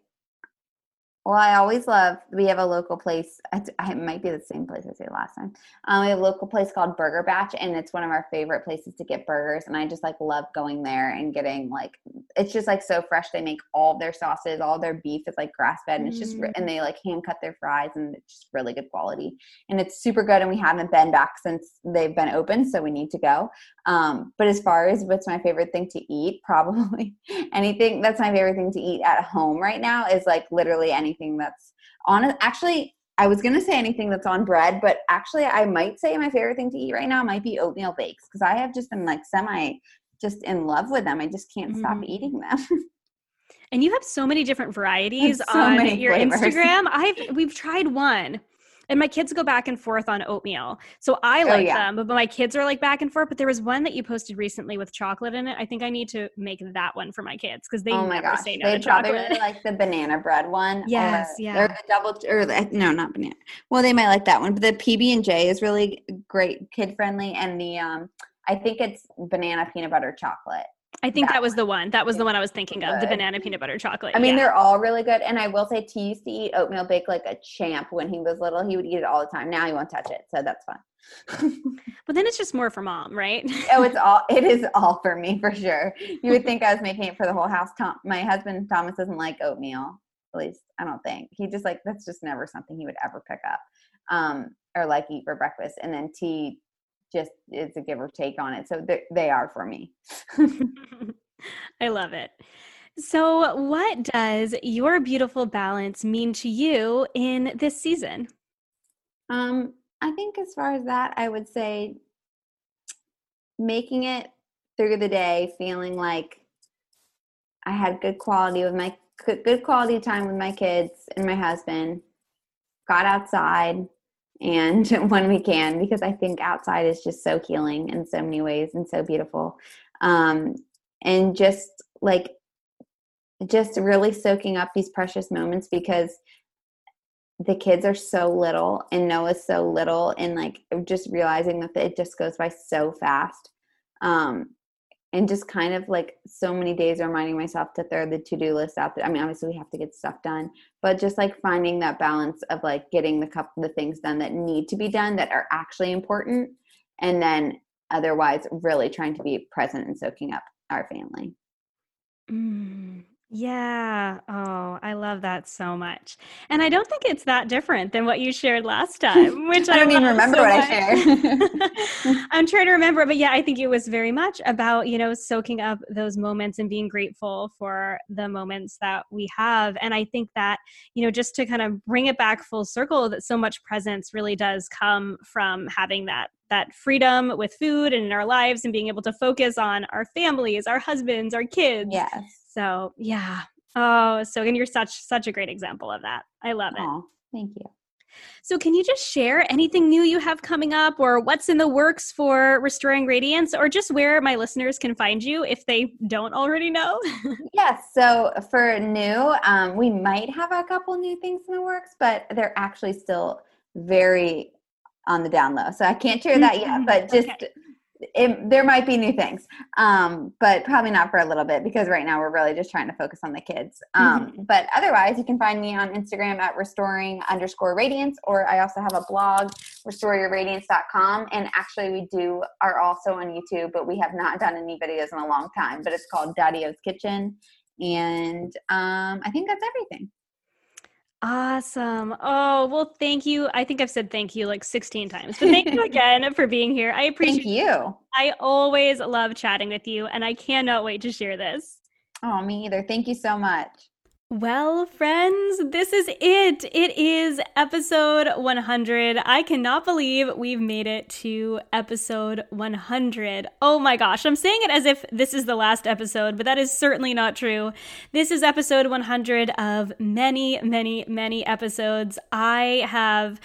well, I always love. We have a local place. It might be the same place I said last time. Um, we have a local place called Burger Batch, and it's one of our favorite places to get burgers. And I just like love going there and getting like it's just like so fresh. They make all their sauces, all their beef is like grass fed, and it's just mm. and they like hand cut their fries, and it's just really good quality. And it's super good. And we haven't been back since they've been open, so we need to go. Um, but as far as what's my favorite thing to eat, probably [LAUGHS] anything that's my favorite thing to eat at home right now is like literally anything anything that's on it. Actually, I was gonna say anything that's on bread, but actually, I might say my favorite thing to eat right now might be oatmeal bakes because I have just been like semi just in love with them. I just can't mm. stop eating them. [LAUGHS] and you have so many different varieties [LAUGHS] so on your flavors. Instagram. I've we've tried one and my kids go back and forth on oatmeal. So I oh, like oh, yeah. them, but my kids are like back and forth. But there was one that you posted recently with chocolate in it. I think I need to make that one for my kids because they oh my never gosh. say no they to chocolate. Really like the banana bread one. Yes, or, yeah. Or the double or the, no, not banana. Well, they might like that one, but the PB and J is really great, kid friendly, and the um, I think it's banana peanut butter chocolate. I think that, that was the one. That was the one I was thinking of, the banana peanut butter chocolate. I mean, yeah. they're all really good. And I will say, T used to eat oatmeal bake like a champ when he was little. He would eat it all the time. Now he won't touch it. So that's fun. [LAUGHS] but then it's just more for mom, right? oh, it's all, [LAUGHS] it is all for me for sure. You would think I was making it for the whole house. Tom, my husband, Thomas, doesn't like oatmeal. At least I don't think. He just like, that's just never something he would ever pick up um, or like eat for breakfast. And then T just it's a give or take on it. So they are for me. [LAUGHS] I love it. So, what does your beautiful balance mean to you in this season? Um, I think as far as that, I would say making it through the day, feeling like I had good quality with my good quality time with my kids and my husband. Got outside, and [LAUGHS] when we can, because I think outside is just so healing in so many ways and so beautiful. Um, and just like just really soaking up these precious moments because the kids are so little and Noah's so little and like just realizing that it just goes by so fast. Um and just kind of like so many days reminding myself to throw the to-do list out there. I mean, obviously we have to get stuff done, but just like finding that balance of like getting the couple the things done that need to be done that are actually important and then otherwise really trying to be present and soaking up our family. Mm, Yeah. Oh, I love that so much. And I don't think it's that different than what you shared last [LAUGHS] time, which I don't even remember so what much. I shared. [LAUGHS] I'm trying to remember, but yeah, I think it was very much about, you know, soaking up those moments and being grateful for the moments that we have. And I think that, you know, just to kind of bring it back full circle, that so much presence really does come from having that that freedom with food and in our lives and being able to focus on our families, our husbands, our kids. Yes so yeah. Oh, so and you're such such a great example of that. I love it. thank you. So, can you just share anything new you have coming up, or what's in the works for Restoring Radiance, or just where my listeners can find you if they don't already know? [LAUGHS] yes. So, for new, um, we might have a couple new things in the works, but they're actually still very on the down low. So, I can't share that yet, mm-hmm. but just okay it, there might be new things, um, but probably not for a little bit because right now we're really just trying to focus on the kids. Um, mm-hmm. But otherwise, you can find me on Instagram at restoring underscore radiance, or I also have a blog, restoreyourradiance.com. And actually, we do are also on YouTube, but we have not done any videos in a long time. But it's called Daddio's Kitchen, and um, I think that's everything. Awesome. Oh, well, thank you. I think I've said thank you like 16 times, but thank you [LAUGHS] again for being here. I appreciate Thank you. I always love chatting with you, and I cannot wait to share this. Oh, me either. Thank you so much. Well, friends, this is it. It is episode 100. I cannot believe we've made it to episode 100. Oh my gosh, I'm saying it as if this is the last episode, but that is certainly not true. This is episode 100 of many, many, many episodes. I have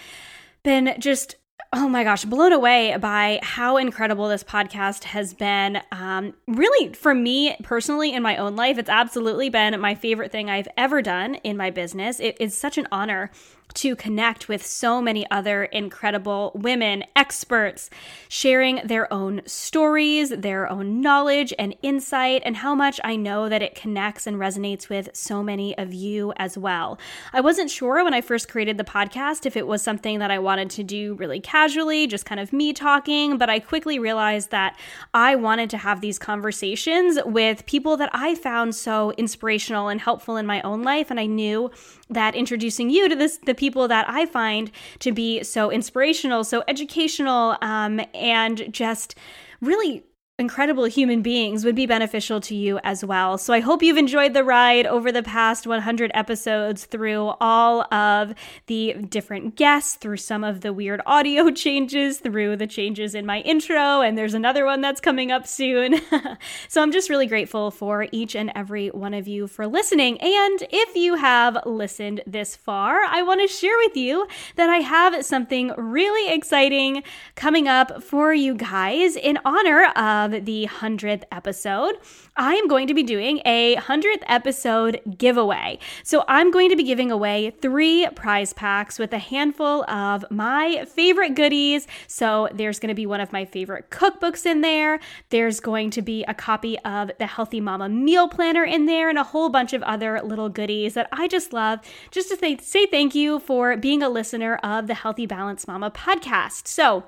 been just oh my gosh, blown away by how incredible this podcast has been. Um, really, for me personally, in my own life, it's absolutely been my favorite thing I've ever done in my business. It is such an honor to connect with so many other incredible women, experts, sharing their own stories, their own knowledge and insight, and how much I know that it connects and resonates with so many of you as well. I wasn't sure when I first created the podcast if it was something that I wanted to do really casually, just kind of me talking, but I quickly realized that I wanted to have these conversations with people that I found so inspirational and helpful in my own life, and I knew that introducing you to this the people that I find to be so inspirational, so educational, um, and just really incredible human beings would be beneficial to you as well. So I hope you've enjoyed the ride over the past 100 episodes through all of the different guests, through some of the weird audio [LAUGHS] changes, through the changes in my intro, and there's another one that's coming up soon. [LAUGHS] so I'm just really grateful for each and every one of you for listening. And if you have listened this far, I want to share with you that I have something really exciting coming up for you guys in honor of of the 100th episode, I am going to be doing a 100th episode giveaway. So I'm going to be giving away three prize packs with a handful of my favorite goodies. So there's going to be one of my favorite cookbooks in there. There's going to be a copy of the Healthy Mama Meal Planner in there and a whole bunch of other little goodies that I just love just to say, say thank you for being a listener of the Healthy Balance Mama podcast. So,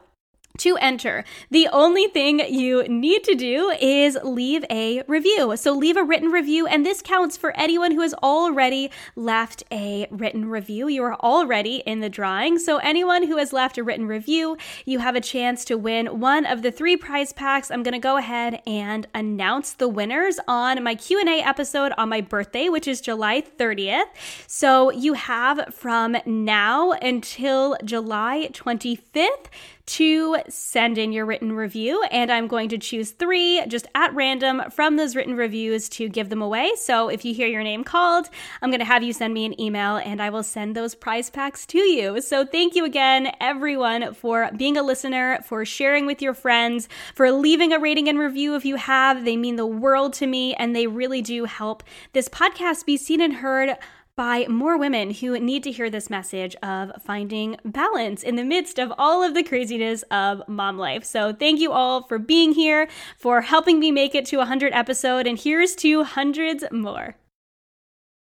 to enter. The only thing you need to do is leave a review. So leave a written review, and this counts for anyone who has already left a written review. You are already in the drawing. So anyone who has left a written review, you have a chance to win one of the three prize packs. I'm going to go ahead and announce the winners on my Q&A episode on my birthday, which is July 30th. So you have from now until July 25th to send in your written review. And I'm going to choose three just at random from those written reviews to give them away. So if you hear your name called, I'm going to have you send me an email and I will send those prize packs to you. So thank you again, everyone, for being a listener, for sharing with your friends, for leaving a rating and review if you have. They mean the world to me and they really do help this podcast be seen and heard by more women who need to hear this message of finding balance in the midst of all of the craziness of mom life. So, thank you all for being here, for helping me make it to 100 episode, and here's to hundreds more.